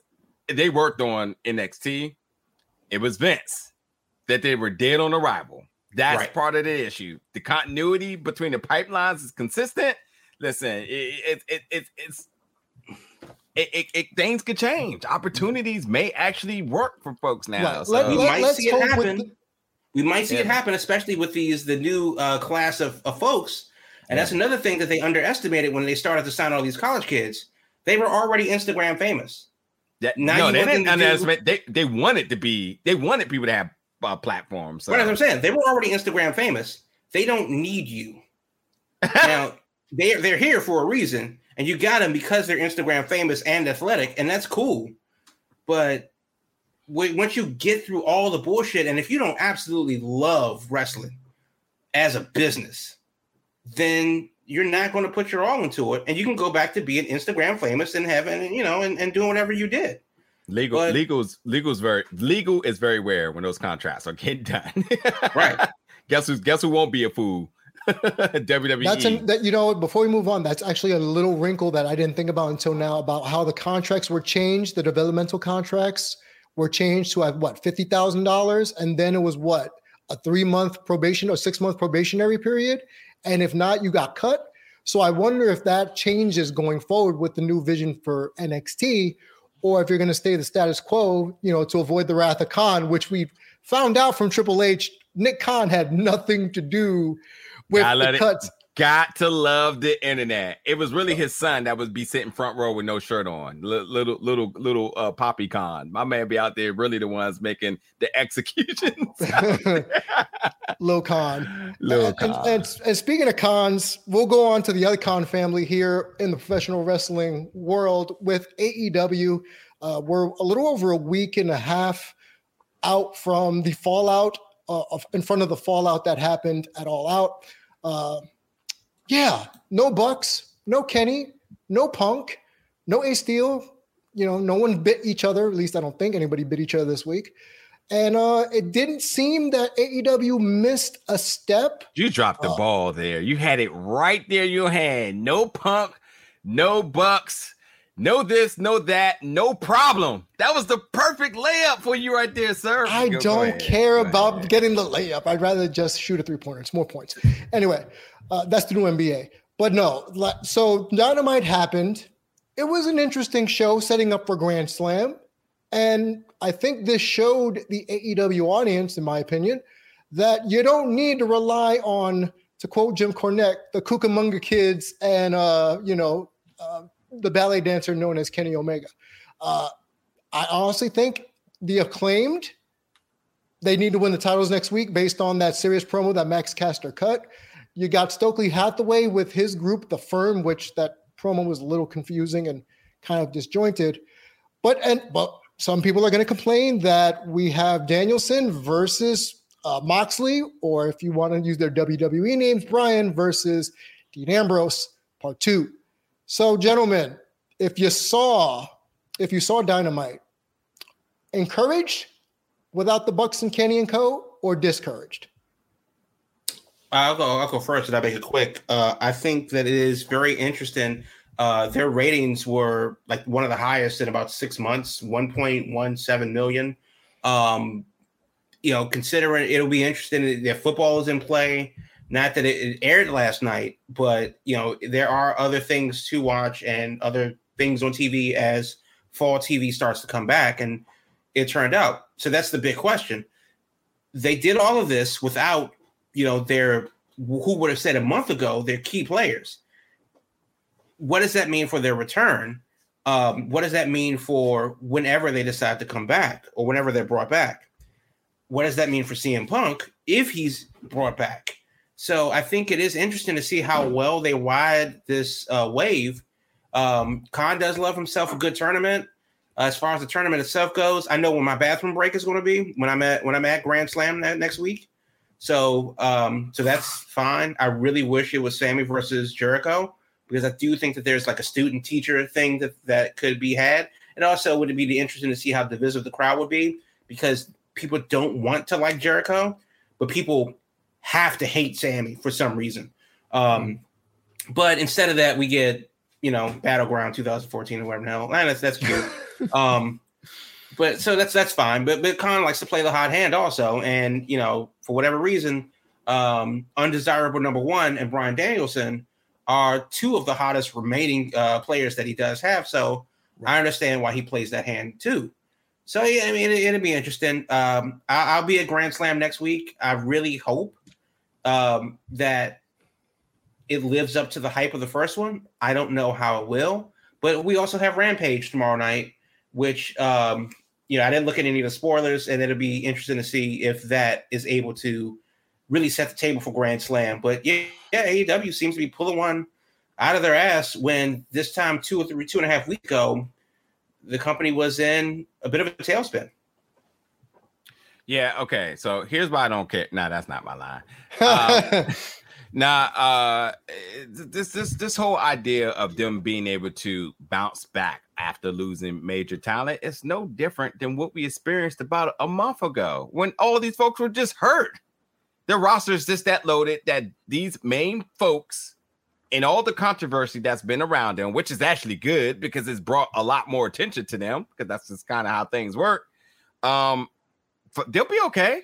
B: they worked on NXT. It was Vince that they were dead on arrival. That's
C: Right.
B: part of the issue. The continuity between the pipelines is consistent. Listen, it, it, it, it it's it, it, it things could change. Opportunities may actually work for folks now.
A: Right.
B: So,
A: Let,
C: We
A: let,
C: might
A: let's
C: see it happen.
A: the-
C: we might see it happen, especially with these the new uh, class of, of folks. And that's another thing that they underestimated when they started to sign all these college kids. They were already Instagram famous.
B: that,
C: now
B: no, they didn't
C: to do-
B: underestimate. They they wanted to be. They wanted people to have uh, platforms. So.
C: Right, as I'm saying, they were already Instagram famous. They don't need you. [laughs] now they're they're here for a reason, and you got them because they're Instagram famous and athletic, and that's cool. But once you get through all the bullshit, and if you don't absolutely love wrestling as a business, then you're not going to put your all into it, and you can go back to being Instagram famous and having you know and, and doing whatever you did.
B: Legal, but, legal's legal's very legal is very rare when those contracts are getting done. [laughs]
C: right.
B: Guess who? Guess who won't be a fool? [laughs] WWE.
A: That's an, that you know. Before we move on, that's actually a little wrinkle that I didn't think about until now about how the contracts were changed. The developmental contracts were changed to have what fifty thousand dollars, and then it was what a three month probation or six month probationary period, and if not, you got cut. So I wonder if that changes going forward with the new vision for NXT, or if you're going to stay the status quo, you know, to avoid the wrath of Khan, which we found out from Triple H. Nick Khan had nothing to do with the cuts.
B: Got to love the internet. It was really his son that would be sitting front row with no shirt on. Little little little, little uh, Poppy Con. My man be out there really the ones making the [laughs] executions. [laughs]
A: Lil Con.
B: Lil
A: Con. And, and, and, speaking of cons, we'll go on to the other con family here in the professional wrestling world with AEW. Uh, we're a little over a week and a half out from the fallout uh, of, in front of the fallout that happened at All Out. Yeah, no Bucks, no Kenny, no Punk, no Ace Steel. You know, no one bit each other. At least I don't think anybody bit each other this week. And uh, it didn't seem that AEW missed a step.
B: You dropped the uh, ball there. You had it right there in your hand. No Punk, no Bucks no this, no that, no problem. That was the perfect layup for you right there, sir.
A: I go, don't care about getting the layup. I'd rather just shoot a three pointer. It's more points. Anyway, uh, that's the new NBA. But no, so Dynamite happened. It was an interesting show setting up for Grand Slam. And I think this showed the AEW audience, in my opinion, that you don't need to rely on, to quote Jim Cornette, the Cucamonga kids and, uh, you know, uh, the ballet dancer known as Kenny Omega. Uh, I honestly think the acclaimed they need to win the titles next week based on that serious promo that Max Caster cut. You got Stokely Hathaway with his group, the firm, which that promo was a little confusing and kind of disjointed. But and but some people are going to complain that we have Danielson versus uh, Moxley, or if you want to use their WWE names, Bryan versus Dean Ambrose, part two. So, gentlemen, if you saw, if you saw Dynamite, encouraged without the Bucks and Kenny and Co. or discouraged?
C: I'll go. I'll go first, and I'll make it quick. Uh, I think that it is very interesting. Uh, their ratings were like one of the highest in about six months, 1.17 million. Um, you know, considering it'll be interesting. Their football is in play. Not that it, it aired last night, but you know there are other things to watch and other things on TV as fall TV starts to come back, and it turned out. So that's the big question. They did all of this without, you know, their who would have said a month ago their key players. What does that mean for their return? Um, what does that mean for whenever they decide to come back or whenever they're brought back? What does that mean for CM Punk if he's brought back? So I think it is interesting to see how well they ride this uh, wave. Um, Khan does love himself a good tournament. Uh, as far as the tournament itself goes, I know when my bathroom break is going to be when I'm at when I'm at Grand Slam next week. So um, so that's fine. I really wish it was Sammy versus Jericho because I do think that there's like a student teacher thing that that could be had, and also would it be interesting to see how divisive the crowd would be because people don't want to like Jericho, but people have to hate Sammy for some reason. Um, but instead of that, we get you know Battleground 2014 or whatever. Now that's that's cute. [laughs] um, but so that's that's fine. But but Khan likes to play the hot hand also, and you know for whatever reason, um, undesirable number one and Bryan Danielson are two of the hottest remaining uh, players that he does have. So right. I understand why he plays that hand too. So yeah, I mean it, will be interesting. Um, I, will be at Grand Slam next week. I really hope um, that it lives up to the hype of the first one. I don't know how it will, but we also have Rampage tomorrow night, which um, you know I didn't look at any of the spoilers, and it'll be interesting to see if that is able to really set the table for Grand Slam. But yeah, yeah, AEW seems to be pulling one out of their ass when this time two or three, two and a half weeks ago, the company was in a bit of a tailspin.
B: Yeah. Okay. So here's why I don't care. Nah, that's not my line. [laughs] Um, nah. Uh, this this this whole idea of them being able to bounce back after losing major talent. It's no different than what we experienced about a month ago when all these folks were just hurt. Their roster is just that loaded that these main folks and all the controversy that's been around them, which is actually good because it's brought a lot more attention to them because that's just kind of how things work. Um, they'll be okay.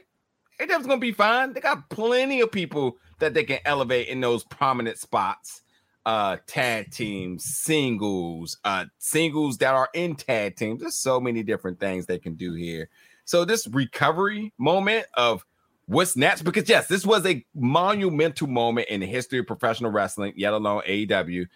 B: AEW's gonna be fine. They got plenty of people that they can elevate in those prominent spots. Uh, tag teams, singles, uh, singles that are in tag teams. There's so many different things they can do here. So this recovery moment of what's next? Because yes, this was a monumental moment in the history of professional wrestling, yet alone AEW,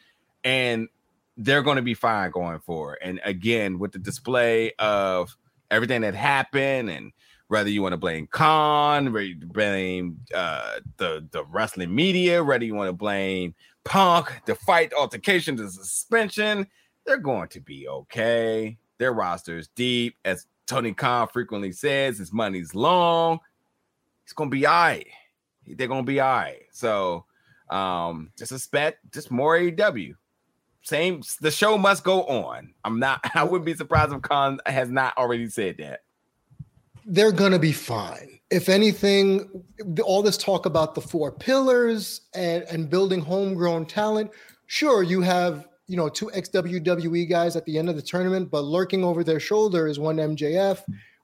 B: and they're going to be fine going forward. And again, with the display of everything that happened, and whether you want to blame Khan, whether you blame uh, the the wrestling media, whether you want to blame Punk, the fight, altercation, the suspension, they're going to be okay. Their roster is deep, as Tony Khan frequently says. His money's long he's gonna be all right. They're gonna be all right. So um just expect just more AEW. Same the show must go on. I'm not [laughs] I wouldn't be surprised if Khan has not already said that.
A: They're gonna be fine. If anything, all this talk about the four pillars and, and building homegrown talent, sure, you have you know two ex WWE guys at the end of the tournament, but lurking over their shoulder is one MJF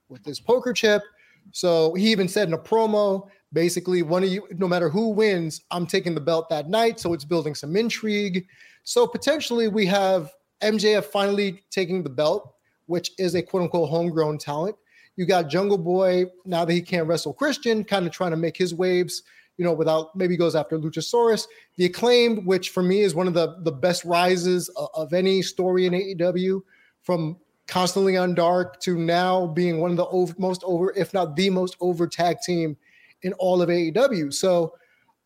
A: with this poker chip so he even said in a promo, basically, one of you, no matter who wins, I'm taking the belt that night. So it's building some intrigue. So potentially we have MJF finally taking the belt, which is a quote unquote homegrown talent. You got Jungle Boy now that he can't wrestle Christian, kind of trying to make his waves, you know, without maybe goes after Luchasaurus. The acclaimed, which for me is one of the the best rises of, of any story in AEW, from constantly on dark to now being one of the over, most over, if not the most over tag team in all of AEW. So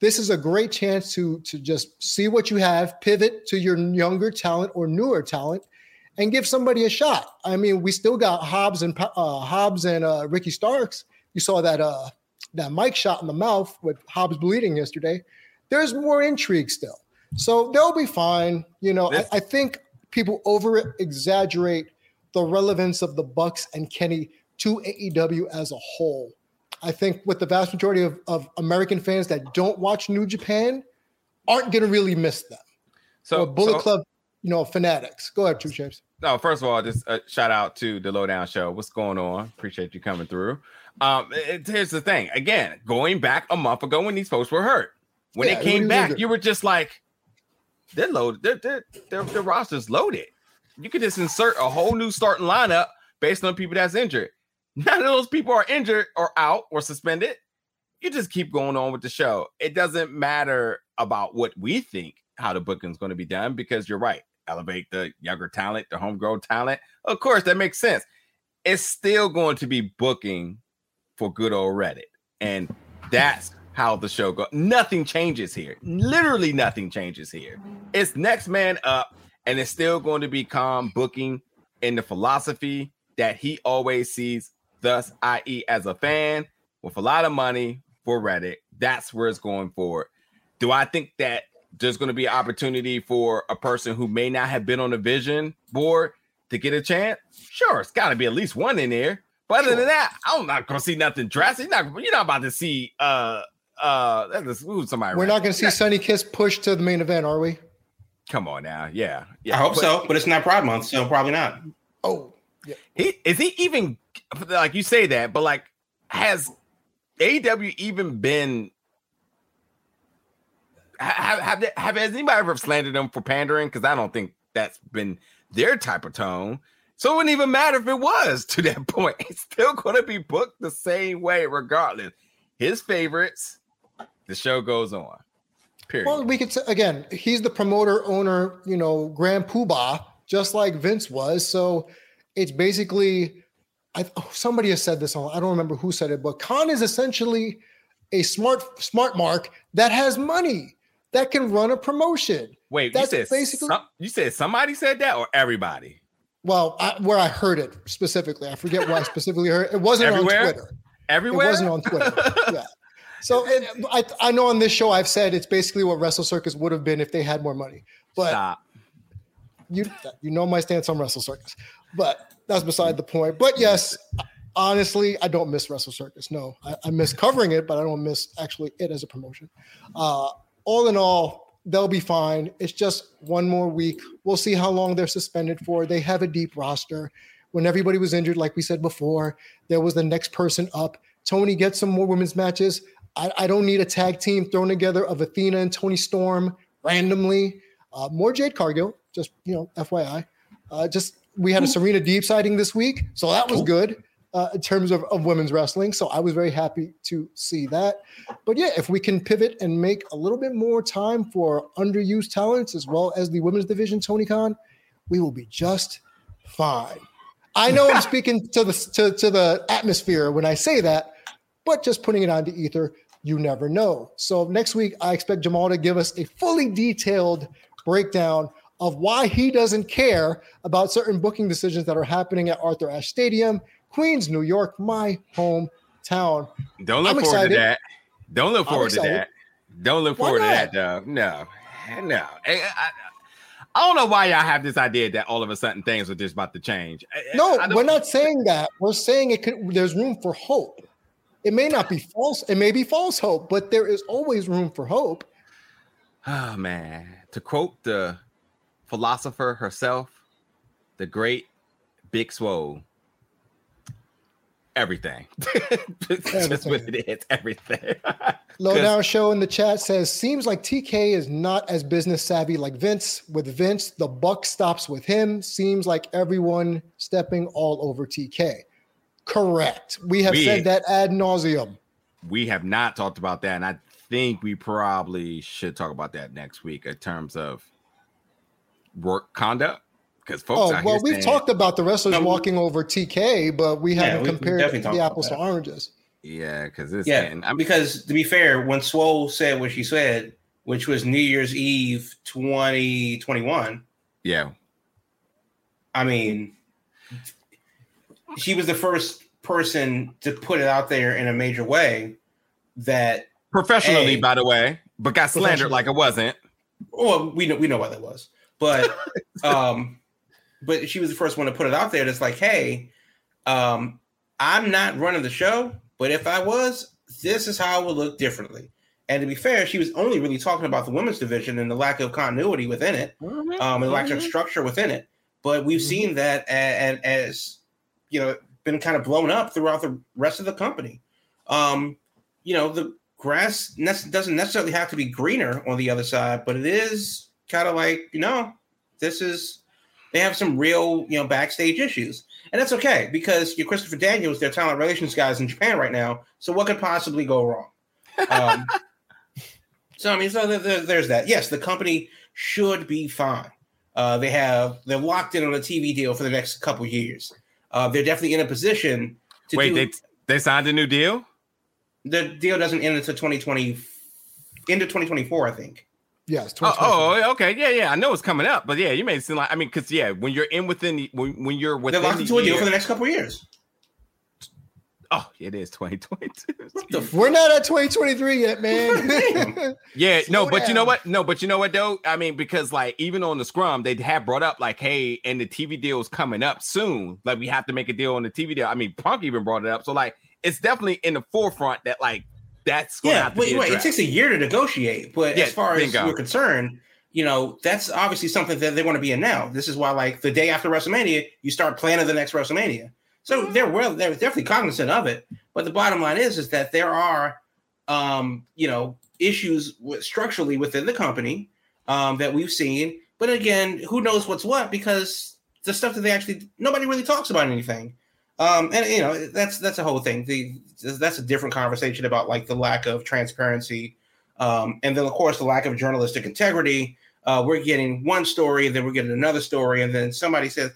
A: this is a great chance to to just see what you have, pivot to your younger talent or newer talent, and give somebody a shot. I mean, we still got Hobbs and uh, Hobbs and uh, Ricky Starks. You saw that uh, that Mike shot in the mouth with Hobbs bleeding yesterday. There's more intrigue still, so they'll be fine. You know, I, I think people over exaggerate the relevance of the Bucks and Kenny to AEW as a whole. I think with the vast majority of, of American fans that don't watch New Japan aren't going to really miss them. So or Bullet so, Club, you know, fanatics. Go ahead, True Shapes.
B: No, first of all, just a shout out to the Lowdown Show. What's going on? Appreciate you coming through. Um, it, here's the thing. Again, going back a month ago when these folks were hurt, when yeah, came back, you were just like, they're loaded. Their their their, their roster's loaded you could just insert a whole new starting lineup based on people that's injured. None of those people are injured or out or suspended. You just keep going on with the show. It doesn't matter about what we think how the booking's going to be done because you're right. Elevate the younger talent, the homegrown talent. Of course, that makes sense. It's still going to be booking for good old Reddit. And that's how the show goes. Nothing changes here. Literally nothing changes here. It's next man up and it's still going to be Khan booking in the philosophy that he always sees. Thus, i.e., as a fan with a lot of money for Reddit, that's where it's going forward. Do I think that there's going to be an opportunity for a person who may not have been on the vision board to get a chance? Sure, it's got to be at least one in there. But other sure. than that, I'm not going to see nothing drastic. You're not, you're not about to see uh uh somebody.
A: We're not going to see Sonny Kiss push to the main event, are we?
B: Come on now, yeah, yeah.
C: I hope but, so, but it's not Pride Month, so probably not.
A: Oh,
B: yeah. He is he even like you say that, but like has AEW even been have have, have has anybody ever slandered them for pandering? Because I don't think that's been their type of tone. So it wouldn't even matter if it was to that [laughs] point. It's still going to be booked the same way, regardless. His favorites, the show goes on.
A: Period. Well, we could say again, he's the promoter, owner, you know, grand poobah, just like Vince was. So it's basically, I, oh, somebody has said this. I don't remember who said it, but Khan is essentially a smart smart mark that has money that can run a promotion.
B: Wait, That's you said basically some, you said somebody said that or everybody?
A: Well, I, where I heard it specifically, I forget where I [laughs] specifically heard it. It wasn't Everywhere? on Twitter.
B: Everywhere,
A: it wasn't on Twitter. [laughs] yeah. So it, I, I know on this show I've said it's basically what Wrestle Circus would have been if they had more money. But
B: Stop.
A: you you know my stance on Wrestle Circus, but that's beside the point. But yes, honestly, I don't miss Wrestle Circus. No, I, I miss covering it, but I don't miss actually it as a promotion. Uh, all in all, they'll be fine. It's just one more week. We'll see how long they're suspended for. They have a deep roster. When everybody was injured, like we said before, there was the next person up. Tony gets some more women's matches. I, I don't need a tag team thrown together of Athena and Toni Storm randomly. Uh, more Jade Cargill, just you know, FYI. Uh, just we had a Serena Deeb sighting this week, so that was good uh, in terms of, of women's wrestling. So I was very happy to see that. But yeah, if we can pivot and make a little bit more time for underused talents as well as the women's division, Tony Khan, we will be just fine. I know I'm [laughs] speaking to the to, to the atmosphere when I say that, but just putting it on the ether, you never know. So next week, I expect Jamal to give us a fully detailed breakdown of why he doesn't care about certain booking decisions that are happening at Arthur Ashe Stadium Queens, New York, my hometown.
B: Don't look I'm forward excited. to that. Don't look forward to that. Don't look forward to that, though. No, no. I, I, I, don't know why y'all have this idea that all of a sudden things are just about to change.
A: Eh, no, we're not saying that. We're saying it could. There's room for hope. It may not be false. It may be false hope, but there is always room for hope.
B: Oh [sighs] man! To quote the philosopher herself, the great Big Swole everything. [laughs] Just what it is, everything. [laughs]
A: Lowdown Show in the chat says seems like TK is not as business savvy like Vince. With Vince, the buck stops with him. Seems like everyone stepping all over TK. Correct. We have we, said that ad nauseum.
B: We have not talked about that, and I think we probably should talk about that next week in terms of work conduct because folks.
A: Oh well, we've talked about the wrestlers no, walking over TK, but we haven't we, compared the apples to oranges.
B: Yeah, because it's
C: yeah. I'm, because to be fair, when Swole said what she said, which was New Year's Eve 2021.
B: Yeah.
C: I mean, she was the first person to put it out there in a major way that
B: professionally, a, by the way, but got slandered like it wasn't.
C: Well, we know we know why that was, but [laughs] um, but she was the first one to put it out there. That's like, hey, um, I'm not running the show, but if I was, this is how it would look differently. And to be fair, she was only really talking about the women's division and the lack of continuity within it, mm-hmm. um, and lack of mm-hmm. structure within it. But we've mm-hmm. seen that as, as, you know, been kind of blown up throughout the rest of the company. Um, you know, the grass doesn't necessarily have to be greener on the other side, but it is kind of like, you know, this is they have some real, you know, backstage issues. And that's okay because your Christopher Daniels, their talent relations guys in Japan right now. So what could possibly go wrong? Um, [laughs] so I mean, so there, there, there's that. Yes, the company should be fine. Uh, they have they're locked in on a TV deal for the next couple years. Uh, they're definitely in a position to
B: wait. Do, they they signed a new deal.
C: The deal doesn't end until 2020, into 2024, I think.
A: Yes.
B: Oh, oh, oh, okay. Yeah, yeah. I know it's coming up, but yeah, you may seem like I mean, because yeah, when you're in within the when, when you're within
C: they're locked into a deal for the next couple years.
B: Oh, it is 2022.
A: We're not at 2023 yet, man. [laughs]
B: yeah, Slow no, but down. you know what? No, but you know what though? I mean, because like even on the scrum, they have brought up like, hey, and the TV deal is coming up soon. Like we have to make a deal on the TV deal. I mean, Punk even brought it up. So like it's definitely in the forefront that like that's
C: yeah. Wait, wait. It takes a year to negotiate, but yeah, as far as we're concerned, you know, that's obviously something that they want to be in now. This is why, like, the day after WrestleMania, you start planning the next WrestleMania. So mm-hmm. they're well, they're definitely cognizant of it. But the bottom line is, is that there are, um, you know, issues with, structurally within the company um, that we've seen. But again, who knows what's what because the stuff that they actually nobody really talks about anything. Um, and you know that's that's a whole thing. The that's a different conversation about like the lack of transparency, um, and then of course the lack of journalistic integrity. Uh, we're getting one story, and then we're getting another story, and then somebody says,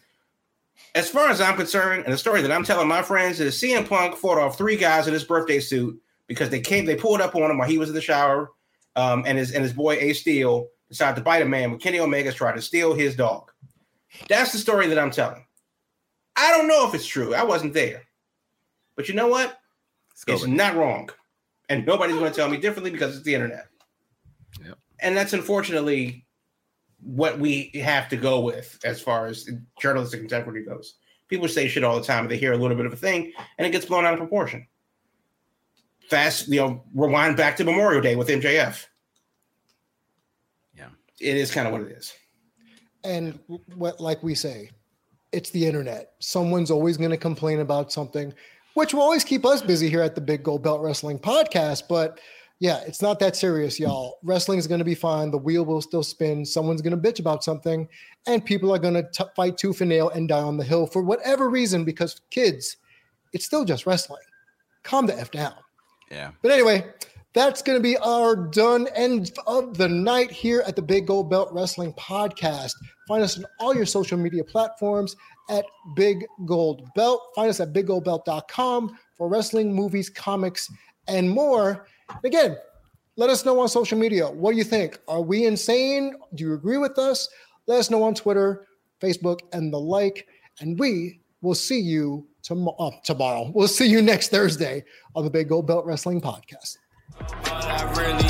C: as far as I'm concerned, and the story that I'm telling my friends is CM Punk fought off three guys in his birthday suit because they came, they pulled up on him while he was in the shower, um, and his and his boy Ace Steel decided to bite a man when Kenny Omega's tried to steal his dog. That's the story that I'm telling. I don't know if it's true. I wasn't there. But you know what? It's not wrong. And nobody's going to tell me differently because it's the internet. Yep. And that's unfortunately what we have to go with as far as journalistic integrity goes. People say shit all the time. They hear a little bit of a thing, and it gets blown out of proportion. Fast, you know, rewind back to Memorial Day with MJF.
B: Yeah,
C: it is kind of what it is.
A: And what, like we say, it's the internet. Someone's always going to complain about something, which will always keep us busy here at the Big Gold Belt Wrestling Podcast. But yeah, it's not that serious, y'all. Wrestling is going to be fine. The wheel will still spin. Someone's going to bitch about something, and people are going to fight tooth and nail and die on the hill for whatever reason. Because kids, it's still just wrestling. Calm the f down.
B: Yeah.
A: But anyway, that's going to be our done end of the night here at the Big Gold Belt Wrestling Podcast. Find us on all your social media platforms at Big Gold Belt. Find us at biggoldbelt.com for wrestling, movies, comics, and more. Again, let us know on social media. What do you think? Are we insane? Do you agree with us? Let us know on Twitter, Facebook, and the like. And we will see you tom- tomorrow. We'll see you next Thursday on the Big Gold Belt Wrestling Podcast. But I really